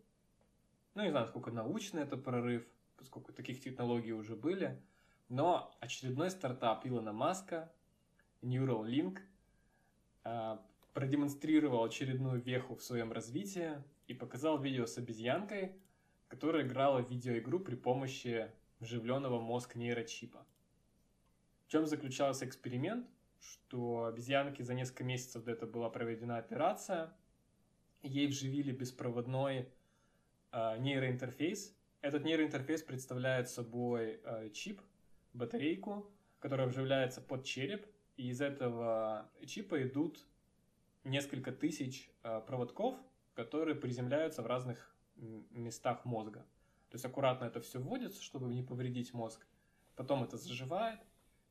Speaker 2: ну не знаю, сколько научный это прорыв, поскольку таких технологий уже были, но очередной стартап Илона Маска, Neuralink, э, продемонстрировал очередную веху в своем развитии и показал видео с обезьянкой, которая играла в видеоигру при помощи вживленного мозг нейрочипа. В чем заключался эксперимент? Что обезьянке за несколько месяцев до этого была проведена операция, ей вживили беспроводной э, нейроинтерфейс. Этот нейроинтерфейс представляет собой э, чип, батарейку, которая вживляется под череп, и из этого чипа идут несколько тысяч э, проводков, которые приземляются в разных местах мозга. То есть аккуратно это все вводится, чтобы не повредить мозг. Потом это заживает,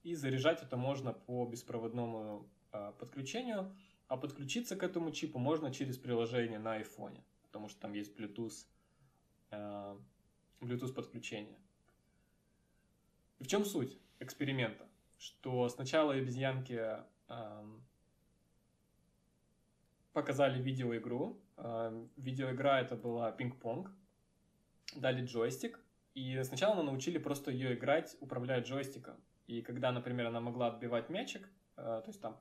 Speaker 2: и заряжать это можно по беспроводному э, подключению. А подключиться к этому чипу можно через приложение на айфоне, потому что там есть Bluetooth, э, Bluetooth подключение. В чем суть эксперимента? Что сначала обезьянки эм, показали видеоигру. Эм, видеоигра это была пинг-понг. Дали джойстик. И сначала мы научили просто ее играть, управляя джойстиком. И когда, например, она могла отбивать мячик, э, то есть там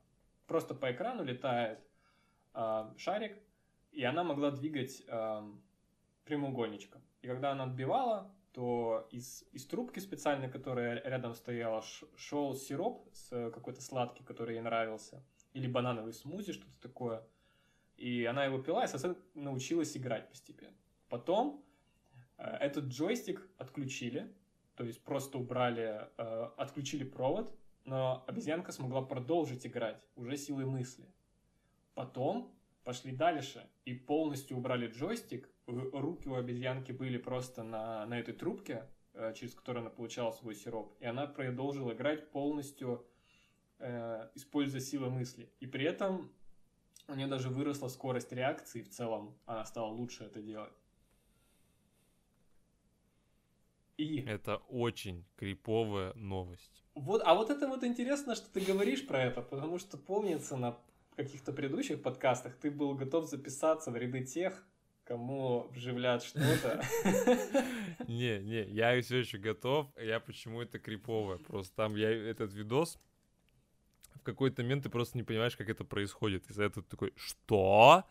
Speaker 2: просто по экрану летает э, шарик, и она могла двигать э, прямоугольничком. И когда она отбивала, то из, из трубки специальной, которая рядом стояла, шел сироп с э, какой-то сладкий, который ей нравился, или банановый смузи, что-то такое. И она его пила и, соответственно, научилась играть постепенно. Потом э, этот джойстик отключили, то есть просто убрали, э, отключили провод, но обезьянка смогла продолжить играть уже силой мысли. Потом пошли дальше и полностью убрали джойстик. Ру- Руки у обезьянки были просто на, на этой трубке, э, через которую она получала свой сироп. И она продолжила играть полностью э, используя силу мысли. И при этом у нее даже выросла скорость реакции в целом, она стала лучше это делать.
Speaker 1: И... Это очень криповая новость.
Speaker 2: Вот, а вот это вот интересно, что ты говоришь про это, потому что помнится на каких-то предыдущих подкастах ты был готов записаться в ряды тех, кому вживлят что-то.
Speaker 1: Не, не, я все еще готов. Я почему это криповое. Просто там я этот видос в какой-то момент ты просто не понимаешь, как это происходит. Из-за этого ты такой, что?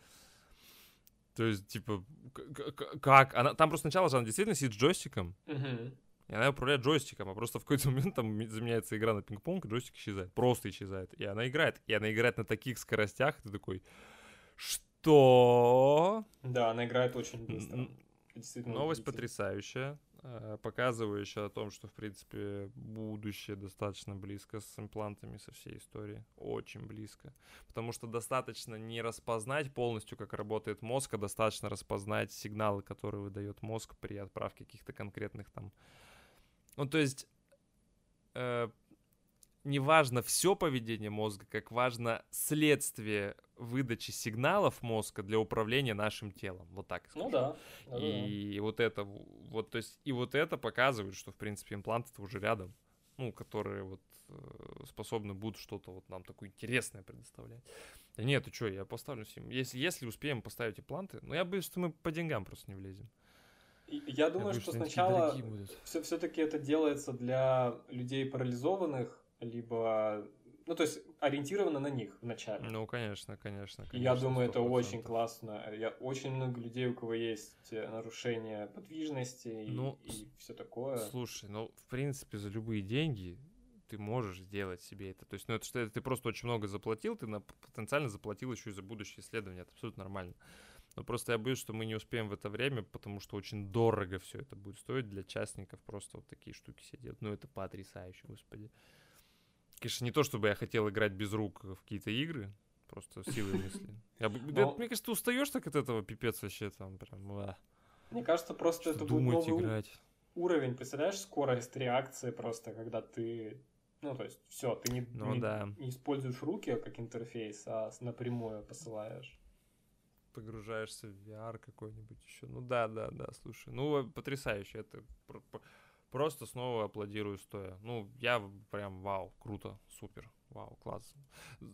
Speaker 1: То есть, типа, как? Она, там просто сначала же она действительно сидит с джойстиком, и она управляет джойстиком, а просто в какой-то момент там заменяется игра на пинг-понг, и джойстик исчезает. Просто исчезает. И она играет. И она играет на таких скоростях, ты такой, что?
Speaker 2: Да, она играет очень быстро.
Speaker 1: Новость потрясающая. Э, показывающая о том, что, в принципе, будущее достаточно близко с имплантами со всей истории. Очень близко. Потому что достаточно не распознать полностью, как работает мозг, а достаточно распознать сигналы, которые выдает мозг при отправке каких-то конкретных там... Ну, то есть... Э, не важно все поведение мозга, как важно следствие выдачи сигналов мозга для управления нашим телом. Вот так
Speaker 2: скажу. Ну да.
Speaker 1: и да. вот это, вот, то есть, и вот это показывает, что, в принципе, импланты уже рядом, ну, которые вот э, способны будут что-то вот нам такое интересное предоставлять. Да нет, ты что, я поставлю всем. Если, если успеем поставить импланты, ну, я боюсь, что мы по деньгам просто не влезем.
Speaker 2: Я думаю, я что, что сначала все, все-таки это делается для людей парализованных, либо ну, то есть ориентировано на них вначале.
Speaker 1: Ну, конечно, конечно. конечно
Speaker 2: я думаю, 100%. это очень классно. Я очень много людей, у кого есть э, нарушение подвижности ну, и, и все такое.
Speaker 1: Слушай, ну, в принципе, за любые деньги ты можешь сделать себе это. То есть, ну, это что ты просто очень много заплатил, ты на, потенциально заплатил еще и за будущее исследование. Это абсолютно нормально. Но просто я боюсь, что мы не успеем в это время, потому что очень дорого все это будет стоить для частников. Просто вот такие штуки делать. Ну, это потрясающе, господи. Конечно, не то, чтобы я хотел играть без рук в какие-то игры, просто силой мысли. Я, Но... Мне кажется, ты устаешь так от этого, пипец вообще там прям. А.
Speaker 2: Мне кажется, просто это будет новый играть. уровень. Представляешь, скорость реакции просто, когда ты ну, то есть, все, ты не, ну, не, да. не используешь руки как интерфейс, а напрямую посылаешь.
Speaker 1: Погружаешься в VR какой-нибудь еще. Ну да, да, да, слушай. Ну, потрясающе. Это Просто снова аплодирую стоя. Ну, я прям вау, круто, супер, вау, класс.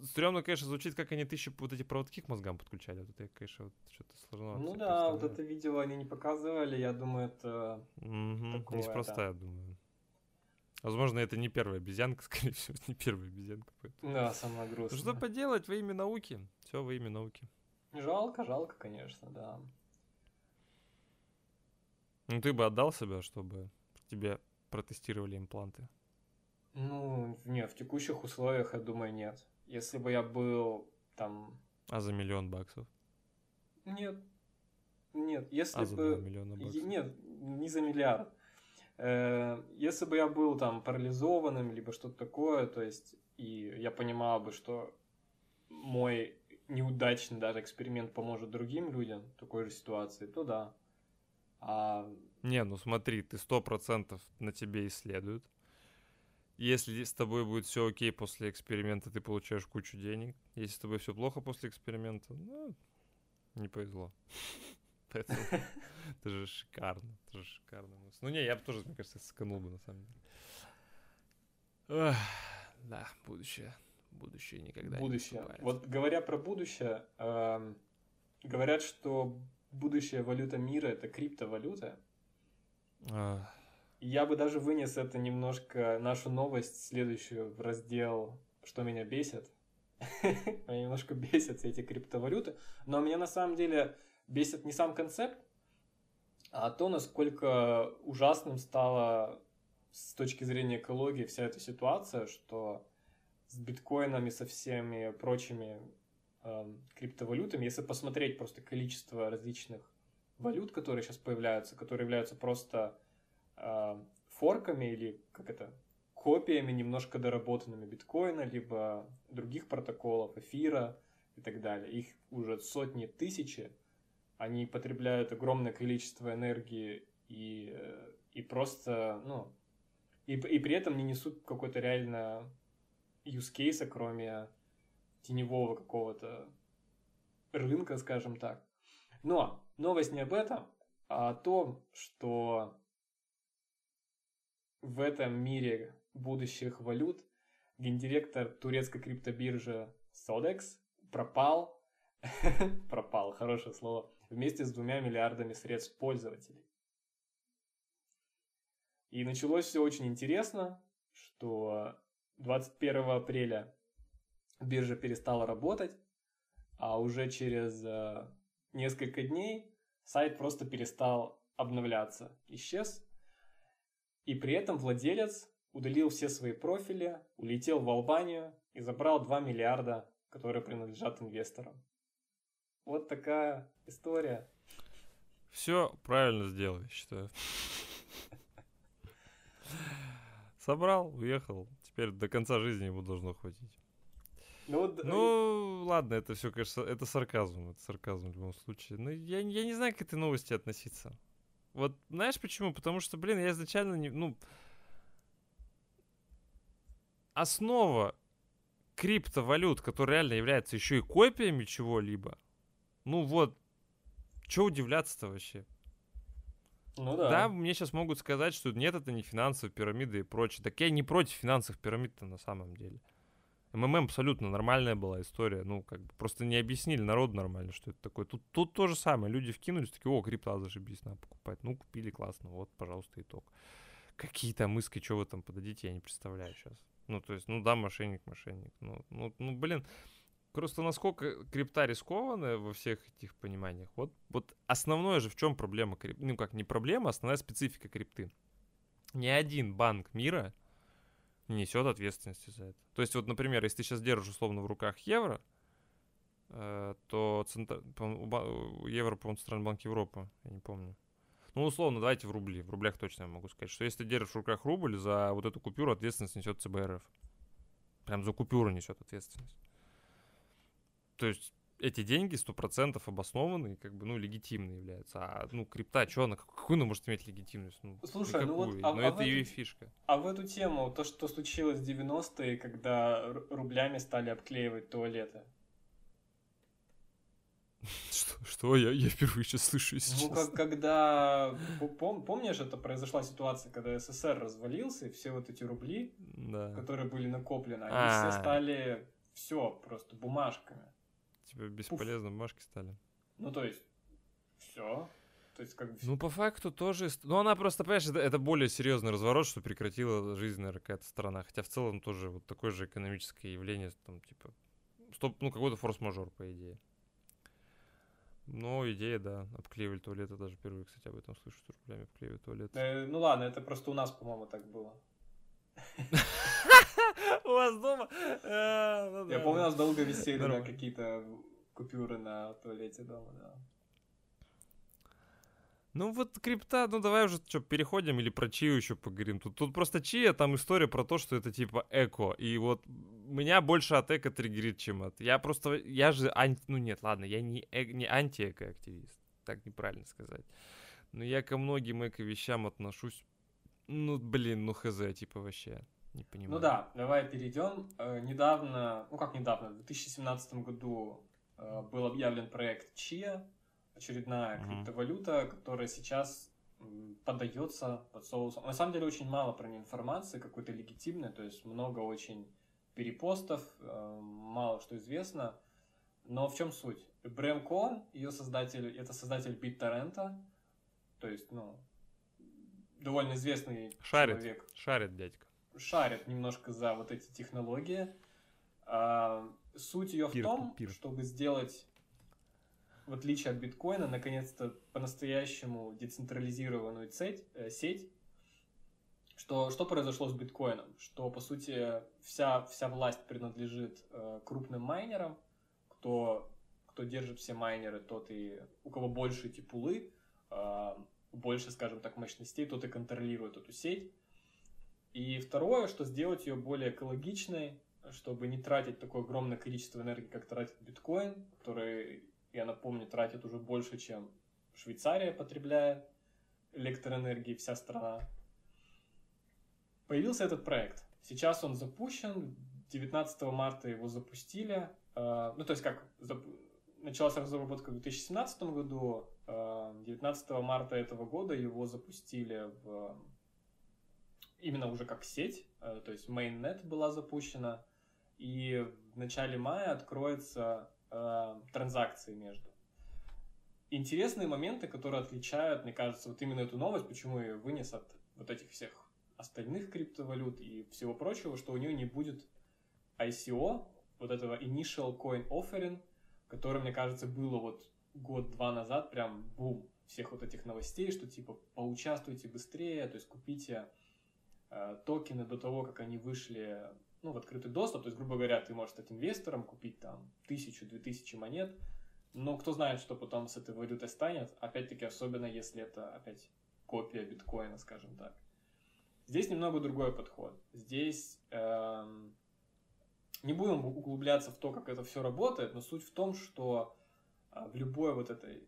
Speaker 1: Стремно, конечно, звучит, как они тысячи вот эти проводки к мозгам подключали. Вот это, конечно, вот что-то сложно.
Speaker 2: Ну да, вот это видео они не показывали, я думаю, это
Speaker 1: угу, такое, Неспроста, да. я думаю. Возможно, это не первая обезьянка, скорее всего, не первая обезьянка.
Speaker 2: Поэтому. Да, самое грустное.
Speaker 1: Что поделать во имя науки? Все во имя науки.
Speaker 2: Жалко, жалко, конечно, да.
Speaker 1: Ну, ты бы отдал себя, чтобы тебе протестировали импланты?
Speaker 2: Ну, не, в текущих условиях, я думаю, нет. Если бы я был там...
Speaker 1: А за миллион баксов?
Speaker 2: Нет. Нет, если
Speaker 1: а бы... миллиона баксов?
Speaker 2: Нет, не за миллиард. Э, если бы я был там парализованным, либо что-то такое, то есть, и я понимал бы, что мой неудачный даже эксперимент поможет другим людям в такой же ситуации, то да. А
Speaker 1: не, ну смотри, ты сто процентов на тебе исследуют. Если с тобой будет все окей после эксперимента, ты получаешь кучу денег. Если с тобой все плохо после эксперимента, ну, не повезло. Поэтому это же шикарно. Это же шикарно. Ну не, я бы тоже, мне кажется, сканул бы на самом деле. Да, будущее. Будущее никогда
Speaker 2: будущее. не Вот говоря про будущее, эм, говорят, что будущая валюта мира это криптовалюта. Я бы даже вынес это немножко, нашу новость следующую в раздел «Что меня бесит». меня немножко бесят эти криптовалюты, но меня на самом деле бесит не сам концепт, а то, насколько ужасным стала с точки зрения экологии вся эта ситуация, что с биткоинами, со всеми прочими э, криптовалютами, если посмотреть просто количество различных валют, которые сейчас появляются, которые являются просто э, форками или как это копиями немножко доработанными биткоина, либо других протоколов, эфира и так далее. Их уже сотни тысячи, они потребляют огромное количество энергии и, и просто, ну, и, и при этом не несут какой-то реально юзкейса, кроме теневого какого-то рынка, скажем так. Но новость не об этом, а о том, что в этом мире будущих валют гендиректор турецкой криптобиржи Sodex пропал, пропал, хорошее слово, вместе с двумя миллиардами средств пользователей. И началось все очень интересно, что 21 апреля биржа перестала работать, а уже через э, несколько дней сайт просто перестал обновляться, исчез. И при этом владелец удалил все свои профили, улетел в Албанию и забрал 2 миллиарда, которые принадлежат инвесторам. Вот такая история.
Speaker 1: Все правильно сделал, я считаю. Собрал, уехал. Теперь до конца жизни ему должно хватить. Ну, ну ладно, это все, конечно, это сарказм. Это сарказм в любом случае. Но я, я не знаю, к этой новости относиться. Вот знаешь почему? Потому что, блин, я изначально не. Ну. Основа криптовалют, которая реально является еще и копиями чего-либо. Ну вот, что удивляться-то вообще?
Speaker 2: Ну да.
Speaker 1: Да, мне сейчас могут сказать, что нет, это не финансовые пирамиды и прочее. Так я не против финансовых пирамид-то на самом деле. МММ абсолютно нормальная была история. Ну, как бы просто не объяснили народу нормально, что это такое. Тут, тут то же самое. Люди вкинулись, такие, о, крипта зашибись, надо покупать. Ну, купили, классно. Вот, пожалуйста, итог. Какие там иски, что вы там подадите, я не представляю сейчас. Ну, то есть, ну да, мошенник, мошенник. Ну, ну, ну блин, Просто насколько крипта рискованная во всех этих пониманиях. Вот, вот основное же в чем проблема крипты. Ну как, не проблема, а основная специфика крипты. Ни один банк мира несет ответственности за это. То есть вот, например, если ты сейчас держишь условно в руках евро, э, то центр... евро, по-моему, Центральный банк Европы, я не помню. Ну, условно, давайте в рубли. В рублях точно я могу сказать, что если ты держишь в руках рубль, за вот эту купюру ответственность несет ЦБРФ. Прям за купюру несет ответственность. То есть эти деньги сто процентов обоснованы и как бы, ну, легитимны являются. А, ну, крипта, что она, какую она может иметь легитимность? Ну,
Speaker 2: Слушай, никакую. ну вот... А,
Speaker 1: Но
Speaker 2: а
Speaker 1: это ее эту, фишка.
Speaker 2: А в эту тему, то, что случилось в 90-е, когда рублями стали обклеивать туалеты.
Speaker 1: Что? Что? Я, я впервые сейчас слышу, если
Speaker 2: Ну, как, когда... Пом, помнишь, это произошла ситуация, когда СССР развалился, и все вот эти рубли,
Speaker 1: да.
Speaker 2: которые были накоплены, они А-а-а. все стали все просто бумажками.
Speaker 1: Типа бесполезно бумажки стали.
Speaker 2: Ну, то есть, все. То есть, как бы...
Speaker 1: Ну, по факту тоже... Ну, она просто, понимаешь, это, это более серьезный разворот, что прекратила жизнь, наверное, какая-то страна. Хотя в целом тоже вот такое же экономическое явление, там, типа, стоп, ну, какой-то форс-мажор, по идее. Ну, идея, да, обклеивали туалеты, даже впервые, кстати, об этом слышу, что рублями обклеивают туалеты.
Speaker 2: Э, ну ладно, это просто у нас, по-моему, так было.
Speaker 1: У вас дома? А,
Speaker 2: ну Я помню, у нас долго висели какие-то купюры на туалете дома, да.
Speaker 1: Ну вот крипта, ну давай уже что, переходим или про чию еще поговорим. Тут, тут просто чия, там история про то, что это типа эко. И вот меня больше от эко триггерит, чем от... Я просто, я же анти... Ну нет, ладно, я не, э... не анти-эко-активист. Так неправильно сказать. Но я ко многим эко-вещам отношусь ну, блин, ну хз, типа вообще. Не понимаю.
Speaker 2: Ну да, давай перейдем. Э, недавно, ну как недавно, в 2017 году э, был объявлен проект Chia, очередная uh-huh. криптовалюта, которая сейчас подается под соусом. На самом деле очень мало про нее информации, какой-то легитимной, то есть много очень перепостов, э, мало что известно. Но в чем суть? Брэм Коэн, ее создатель, это создатель BitTorrent, то есть, ну, довольно известный
Speaker 1: шарит,
Speaker 2: человек.
Speaker 1: Шарит, дядька.
Speaker 2: Шарит немножко за вот эти технологии. А, суть ее в том, пир. чтобы сделать, в отличие от биткоина, наконец-то по-настоящему децентрализированную сеть, э, сеть что, что произошло с биткоином? Что, по сути, вся, вся власть принадлежит э, крупным майнерам, кто, кто держит все майнеры, тот и у кого больше эти пулы, э, больше, скажем так, мощностей, тот и контролирует эту сеть. И второе, что сделать ее более экологичной, чтобы не тратить такое огромное количество энергии, как тратит биткоин, который, я напомню, тратит уже больше, чем Швейцария потребляет электроэнергии, вся страна. Появился этот проект. Сейчас он запущен, 19 марта его запустили. Э, ну, то есть как началась разработка в 2017 году, 19 марта этого года его запустили в именно уже как сеть, то есть mainnet была запущена, и в начале мая откроется транзакции между. Интересные моменты, которые отличают, мне кажется, вот именно эту новость, почему я вынес от вот этих всех остальных криптовалют и всего прочего, что у нее не будет ICO, вот этого Initial Coin Offering, который, мне кажется, было вот год-два назад, прям бум всех вот этих новостей, что типа поучаствуйте быстрее, то есть купите э, токены до того, как они вышли ну, в открытый доступ, то есть, грубо говоря, ты можешь стать инвестором, купить там тысячу-две тысячи монет, но кто знает, что потом с этой валютой станет, опять-таки, особенно если это опять копия биткоина, скажем так. Здесь немного другой подход. Здесь эм, не будем углубляться в то, как это все работает, но суть в том, что э, в любой вот этой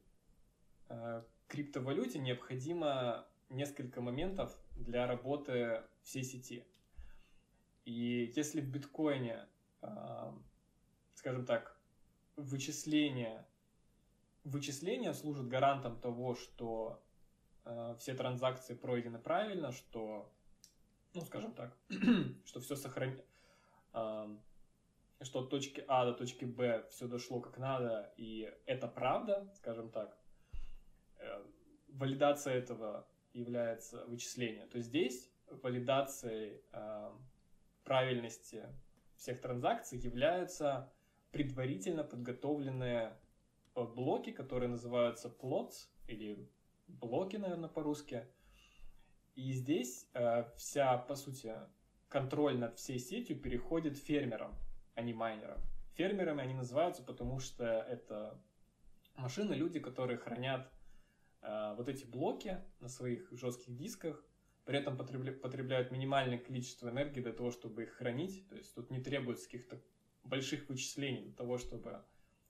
Speaker 2: э, криптовалюте необходимо несколько моментов для работы всей сети. И если в биткоине, э, скажем так, вычисление, вычисление служит гарантом того, что э, все транзакции пройдены правильно, что ну, скажем так, что все сохранено, что от точки А до точки Б все дошло как надо, и это правда, скажем так, э, валидация этого является вычисление. То здесь валидацией правильности всех транзакций являются предварительно подготовленные э, блоки, которые называются plots или блоки, наверное, по-русски, и здесь э, вся, по сути, контроль над всей сетью переходит фермерам, а не майнерам. Фермерами они называются, потому что это машины, люди, которые хранят э, вот эти блоки на своих жестких дисках, при этом потребля потребляют минимальное количество энергии для того, чтобы их хранить. То есть тут не требуется каких-то больших вычислений для того, чтобы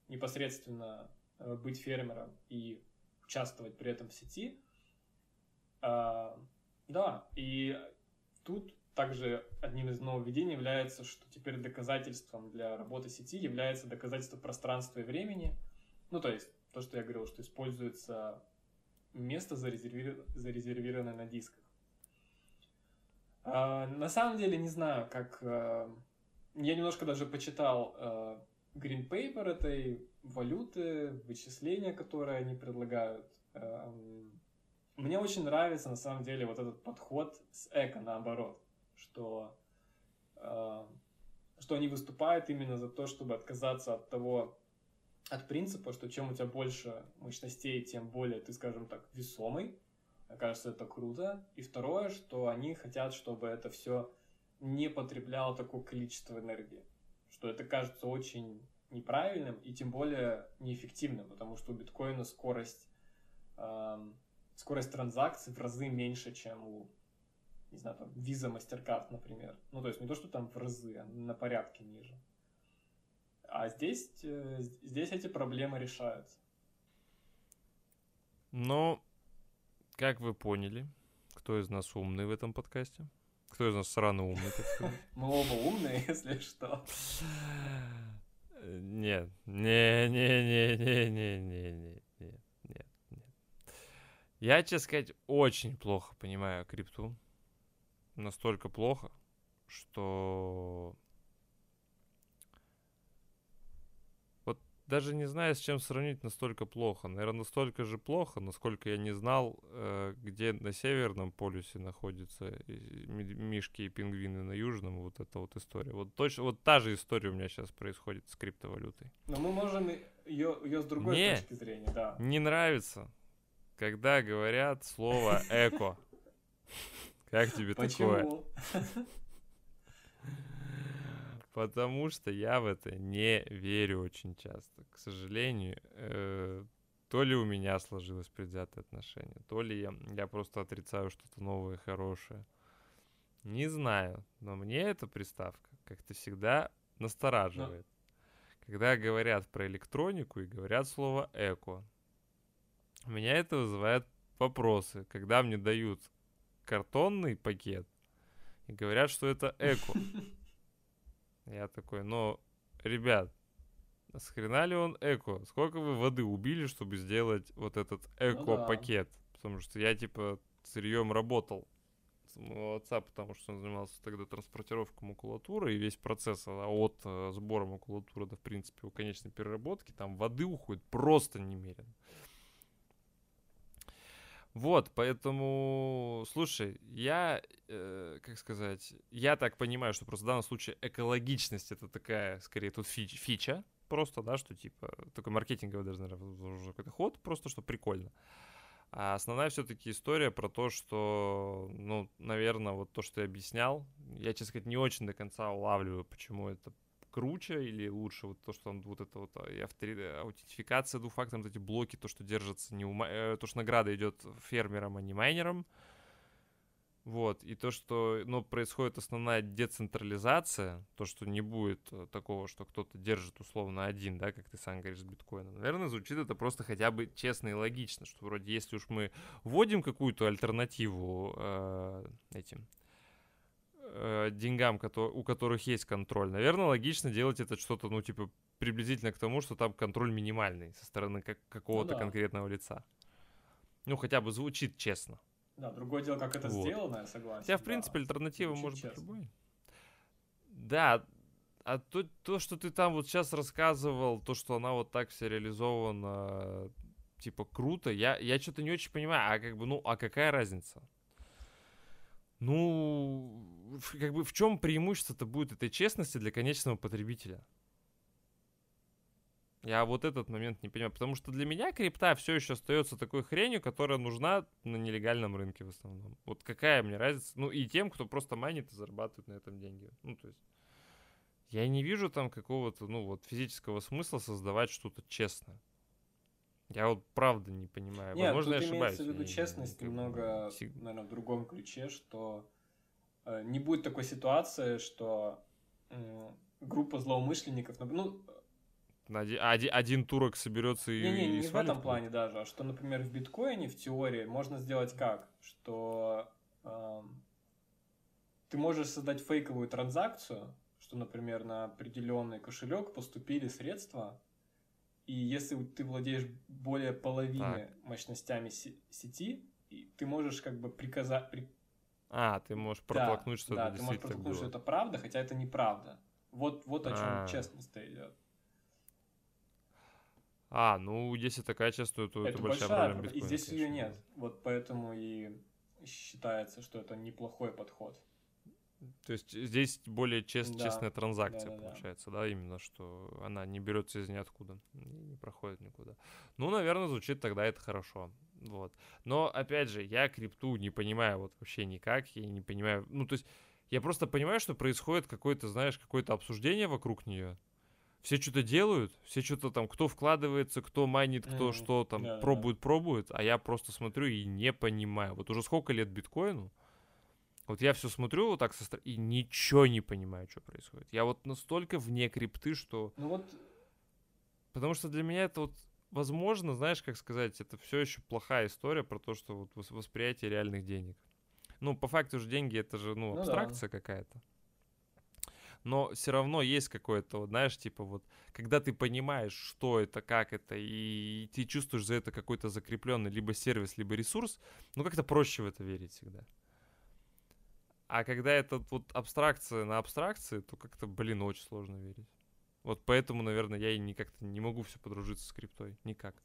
Speaker 2: непосредственно э, быть фермером и участвовать при этом в сети. А, да, и тут также одним из нововведений является, что теперь доказательством для работы сети является доказательство пространства и времени. Ну, то есть, то, что я говорил, что используется место, зарезервир... зарезервированное на дисках. А, на самом деле, не знаю, как... А, я немножко даже почитал а, green paper этой валюты, вычисления, которые они предлагают. А, мне очень нравится, на самом деле, вот этот подход с эко наоборот, что, э, что они выступают именно за то, чтобы отказаться от того, от принципа, что чем у тебя больше мощностей, тем более ты, скажем так, весомый. Кажется, это круто. И второе, что они хотят, чтобы это все не потребляло такое количество энергии. Что это кажется очень неправильным и тем более неэффективным, потому что у биткоина скорость эм, скорость транзакций в разы меньше, чем у, не знаю, там, Visa, MasterCard, например. Ну, то есть не то, что там в разы, а на порядке ниже. А здесь, э, здесь эти проблемы решаются.
Speaker 1: Ну, как вы поняли, кто из нас умный в этом подкасте? Кто из нас сраный умный, так сказать?
Speaker 2: Мы оба умные, если что.
Speaker 1: Нет, не, не, не, не, не, не, не. Я, честно сказать, очень плохо понимаю крипту. Настолько плохо, что... даже не знаю, с чем сравнить настолько плохо. Наверное, настолько же плохо, насколько я не знал, э, где на северном полюсе находятся мишки и пингвины на южном. Вот эта вот история. Вот точно, вот та же история у меня сейчас происходит с криптовалютой.
Speaker 2: Но мы можем ее, ее с другой Мне точки зрения, да.
Speaker 1: Не нравится когда говорят слово эко. Как тебе такое? Потому что я в это не верю очень часто. К сожалению, э, то ли у меня сложилось предвзятое отношение, то ли я, я просто отрицаю что-то новое, хорошее. Не знаю, но мне эта приставка как-то всегда настораживает. Но... Когда говорят про электронику и говорят слово эко, меня это вызывает вопросы, когда мне дают картонный пакет и говорят, что это эко. Я такой, ну, ребят, с хрена ли он эко? Сколько вы воды убили, чтобы сделать вот этот эко-пакет? Ну, да. Потому что я, типа, сырьем работал с моего отца, потому что он занимался тогда транспортировкой макулатуры, и весь процесс а, от э, сбора макулатуры до, в принципе, у конечной переработки, там воды уходит просто немерено. Вот, поэтому, слушай, я, э, как сказать, я так понимаю, что просто в данном случае экологичность это такая, скорее, тут фич, фича, просто, да, что типа такой маркетинговый даже, наверное, какой-то ход, просто что прикольно. А основная все-таки история про то, что, ну, наверное, вот то, что я объяснял, я, честно сказать, не очень до конца улавливаю, почему это круче или лучше вот то, что он вот это вот и автори... аутентификация двухфактором, вот эти блоки, то, что держится не у... Э, то, что награда идет фермерам, а не майнерам, вот, и то, что, ну, происходит основная децентрализация, то, что не будет э, такого, что кто-то держит условно один, да, как ты сам говоришь, с биткоином. Наверное, звучит это просто хотя бы честно и логично, что вроде если уж мы вводим какую-то альтернативу э, этим э, деньгам, у которых есть контроль, наверное, логично делать это что-то, ну, типа, приблизительно к тому, что там контроль минимальный со стороны как какого-то ну, да. конкретного лица. Ну, хотя бы звучит честно.
Speaker 2: Да, другое дело, как это вот. сделано, я согласен.
Speaker 1: Хотя, в принципе, альтернатива Звучит может честно. быть любой. Да, а то, то, что ты там вот сейчас рассказывал, то, что она вот так вся реализована, типа, круто, я, я что-то не очень понимаю, а как бы, ну, а какая разница? Ну, как бы в чем преимущество-то будет этой честности для конечного потребителя? Я вот этот момент не понимаю, потому что для меня крипта все еще остается такой хренью, которая нужна на нелегальном рынке в основном. Вот какая мне разница? Ну и тем, кто просто майнит и зарабатывает на этом деньги. Ну то есть я не вижу там какого-то, ну вот физического смысла создавать что-то честное. Я вот правда не понимаю.
Speaker 2: Нет, Возможно, тут я ошибаюсь. имеется в виду честность не, немного, наверное, в другом ключе, что э, не будет такой ситуации, что э, группа злоумышленников, ну,
Speaker 1: один, один турок соберется и.
Speaker 2: Не, не, не в этом плане даже, а что, например, в биткоине в теории можно сделать как? Что э, ты можешь создать фейковую транзакцию, что, например, на определенный кошелек поступили средства, и если ты владеешь более половины так. мощностями сети, ты можешь как бы приказать. При...
Speaker 1: А, ты можешь протолкнуть, да, что
Speaker 2: да,
Speaker 1: это
Speaker 2: ты можешь протолкнуть, что это правда, хотя это неправда. Вот, вот о чем А-а-а. честность идет.
Speaker 1: А, ну, если такая часть, то это, это большая, большая проблема
Speaker 2: биткоина. И здесь ее нет. Вот поэтому и считается, что это неплохой подход.
Speaker 1: То есть здесь более чест, да. честная транзакция да, да, получается, да. да, именно, что она не берется из ниоткуда, не проходит никуда. Ну, наверное, звучит тогда это хорошо. Вот. Но, опять же, я крипту не понимаю вот вообще никак, я не понимаю, ну, то есть я просто понимаю, что происходит какое-то, знаешь, какое-то обсуждение вокруг нее, все что-то делают, все что-то там, кто вкладывается, кто майнит, кто mm-hmm. что там yeah, пробует, yeah. пробует, а я просто смотрю и не понимаю. Вот уже сколько лет биткоину, вот я все смотрю вот так со стороны и ничего не понимаю, что происходит. Я вот настолько вне крипты, что...
Speaker 2: Ну вот...
Speaker 1: Потому что для меня это вот, возможно, знаешь, как сказать, это все еще плохая история про то, что вот восприятие реальных денег. Ну, по факту же деньги это же, ну, абстракция ну, да. какая-то но все равно есть какое-то, вот, знаешь, типа вот, когда ты понимаешь, что это, как это, и ты чувствуешь за это какой-то закрепленный либо сервис, либо ресурс, ну как-то проще в это верить всегда. А когда это вот абстракция на абстракции, то как-то, блин, очень сложно верить. Вот поэтому, наверное, я и никак-то не могу все подружиться с криптой. Никак.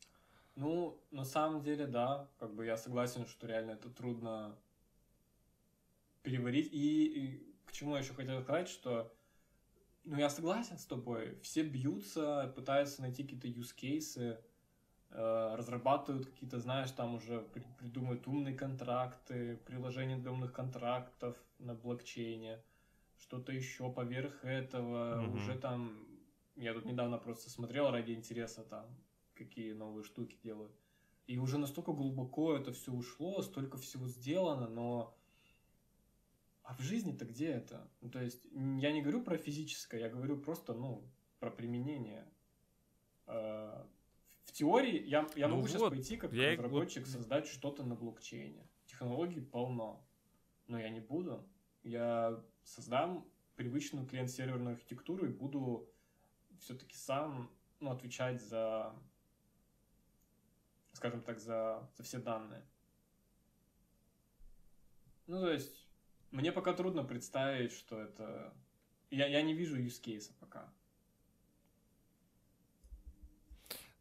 Speaker 2: Ну, на самом деле, да. Как бы я согласен, что реально это трудно переварить. И, и к чему я еще хотел сказать, что ну, я согласен с тобой. Все бьются, пытаются найти какие-то use cases, разрабатывают какие-то, знаешь, там уже при, придумывают умные контракты, приложения для умных контрактов на блокчейне, что-то еще поверх этого, mm-hmm. уже там, я тут недавно просто смотрел ради интереса там, какие новые штуки делают. И уже настолько глубоко это все ушло, столько всего сделано, но а в жизни-то где это? Ну, то есть, я не говорю про физическое, я говорю просто, ну, про применение. В теории я, я ну могу вот, сейчас пойти как я разработчик вот... создать что-то на блокчейне. Технологий полно. Но я не буду. Я создам привычную клиент-серверную архитектуру и буду все-таки сам ну, отвечать за, скажем так, за, за все данные. Ну, то есть, мне пока трудно представить, что это... Я, я не вижу use case пока.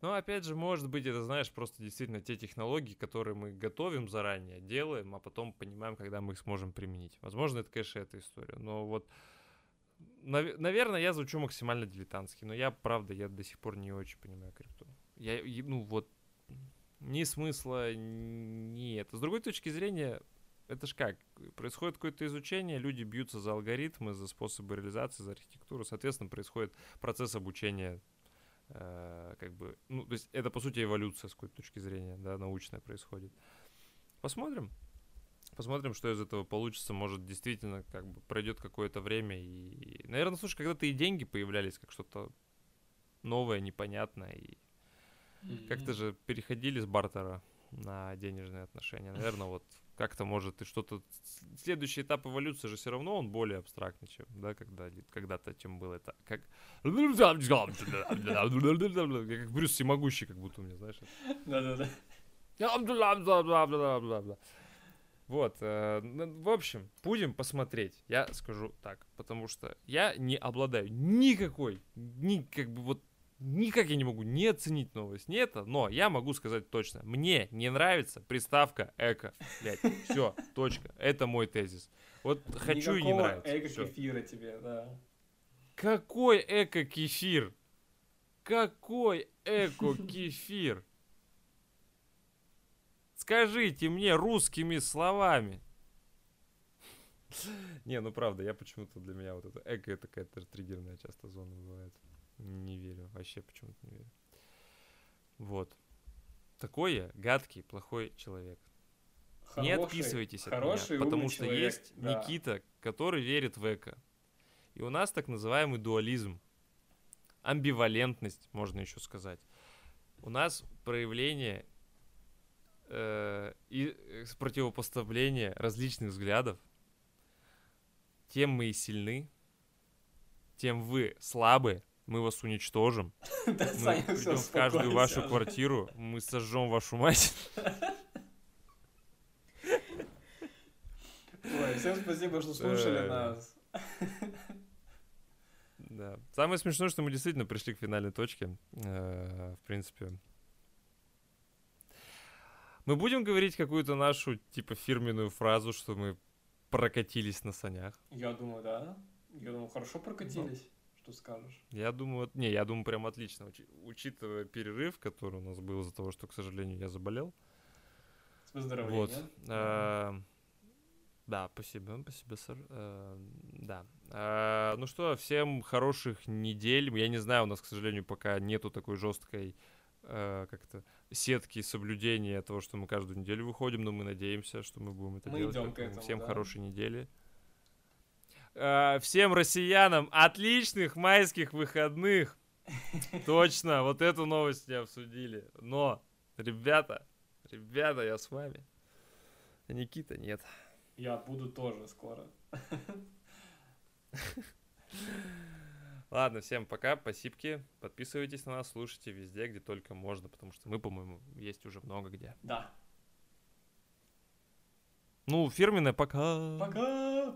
Speaker 1: Ну, опять же, может быть, это, знаешь, просто действительно те технологии, которые мы готовим заранее, делаем, а потом понимаем, когда мы их сможем применить. Возможно, это, конечно, эта история. Но вот, нав- наверное, я звучу максимально дилетантски, но я, правда, я до сих пор не очень понимаю крипту. Я, ну, вот, ни смысла, ни это. С другой точки зрения, это ж как? Происходит какое-то изучение, люди бьются за алгоритмы, за способы реализации, за архитектуру. Соответственно, происходит процесс обучения как бы, ну, то есть это, по сути, эволюция с какой-то точки зрения, да, научная происходит. Посмотрим. Посмотрим, что из этого получится. Может, действительно, как бы пройдет какое-то время. И, наверное, слушай, когда-то и деньги появлялись как что-то новое, непонятное. И mm-hmm. как-то же переходили с бартера на денежные отношения. Наверное, вот как-то может и что-то... Следующий этап эволюции же все равно он более абстрактный, чем, да, когда, когда-то, чем было это. Как... Как Брюс Всемогущий, как будто у меня, знаешь.
Speaker 2: Да-да-да.
Speaker 1: Вот, э, в общем, будем посмотреть. Я скажу так, потому что я не обладаю никакой, ни как бы вот никак я не могу не оценить новость, не это, но я могу сказать точно, мне не нравится приставка эко, блядь, все, точка, это мой тезис. Вот хочу Никакого и не нравится.
Speaker 2: эко-кефира тебе, да.
Speaker 1: Какой эко-кефир? Какой эко-кефир? Скажите мне русскими словами. Не, ну правда, я почему-то для меня вот это эко это какая-то триггерная часто зона бывает. Не верю, вообще почему-то не верю. Вот. Такой я гадкий, плохой человек. Хороший, не отписывайтесь от меня, потому что человек, есть да. Никита, который верит в эко. И у нас так называемый дуализм. Амбивалентность, можно еще сказать. У нас проявление э, и э, противопоставление различных взглядов. Тем мы и сильны, тем вы слабы, мы вас уничтожим. Мы придем в каждую вашу квартиру, мы сожжем вашу мать.
Speaker 2: Ой, всем спасибо, что слушали нас.
Speaker 1: Да. Самое смешное, что мы действительно пришли к финальной точке. Э, в принципе. Мы будем говорить какую-то нашу, типа, фирменную фразу, что мы прокатились на санях.
Speaker 2: Я думаю, да. Я думаю, хорошо прокатились. Что скажешь?
Speaker 1: Я думаю, не, я думаю, прям отлично. Уч- учитывая перерыв, который у нас был из-за того, что, к сожалению, я заболел.
Speaker 2: С выздоровлением. Вот.
Speaker 1: А, да, спасибо, спасибо, сэр. А, да. А, ну что, всем хороших недель. Я не знаю, у нас, к сожалению, пока нету такой жесткой как-то сетки соблюдения того, что мы каждую неделю выходим, но мы надеемся, что мы будем это
Speaker 2: мы
Speaker 1: делать.
Speaker 2: Идем к этому,
Speaker 1: всем
Speaker 2: да.
Speaker 1: хорошей недели. Э, всем россиянам отличных майских выходных. Точно, вот эту новость не обсудили. Но, ребята, ребята, я с вами. А Никита нет.
Speaker 2: Я буду тоже скоро.
Speaker 1: Ладно, всем пока, спасибо. Подписывайтесь на нас, слушайте везде, где только можно, потому что мы, по-моему, есть уже много где.
Speaker 2: Да.
Speaker 1: Ну, фирменное пока.
Speaker 2: Пока.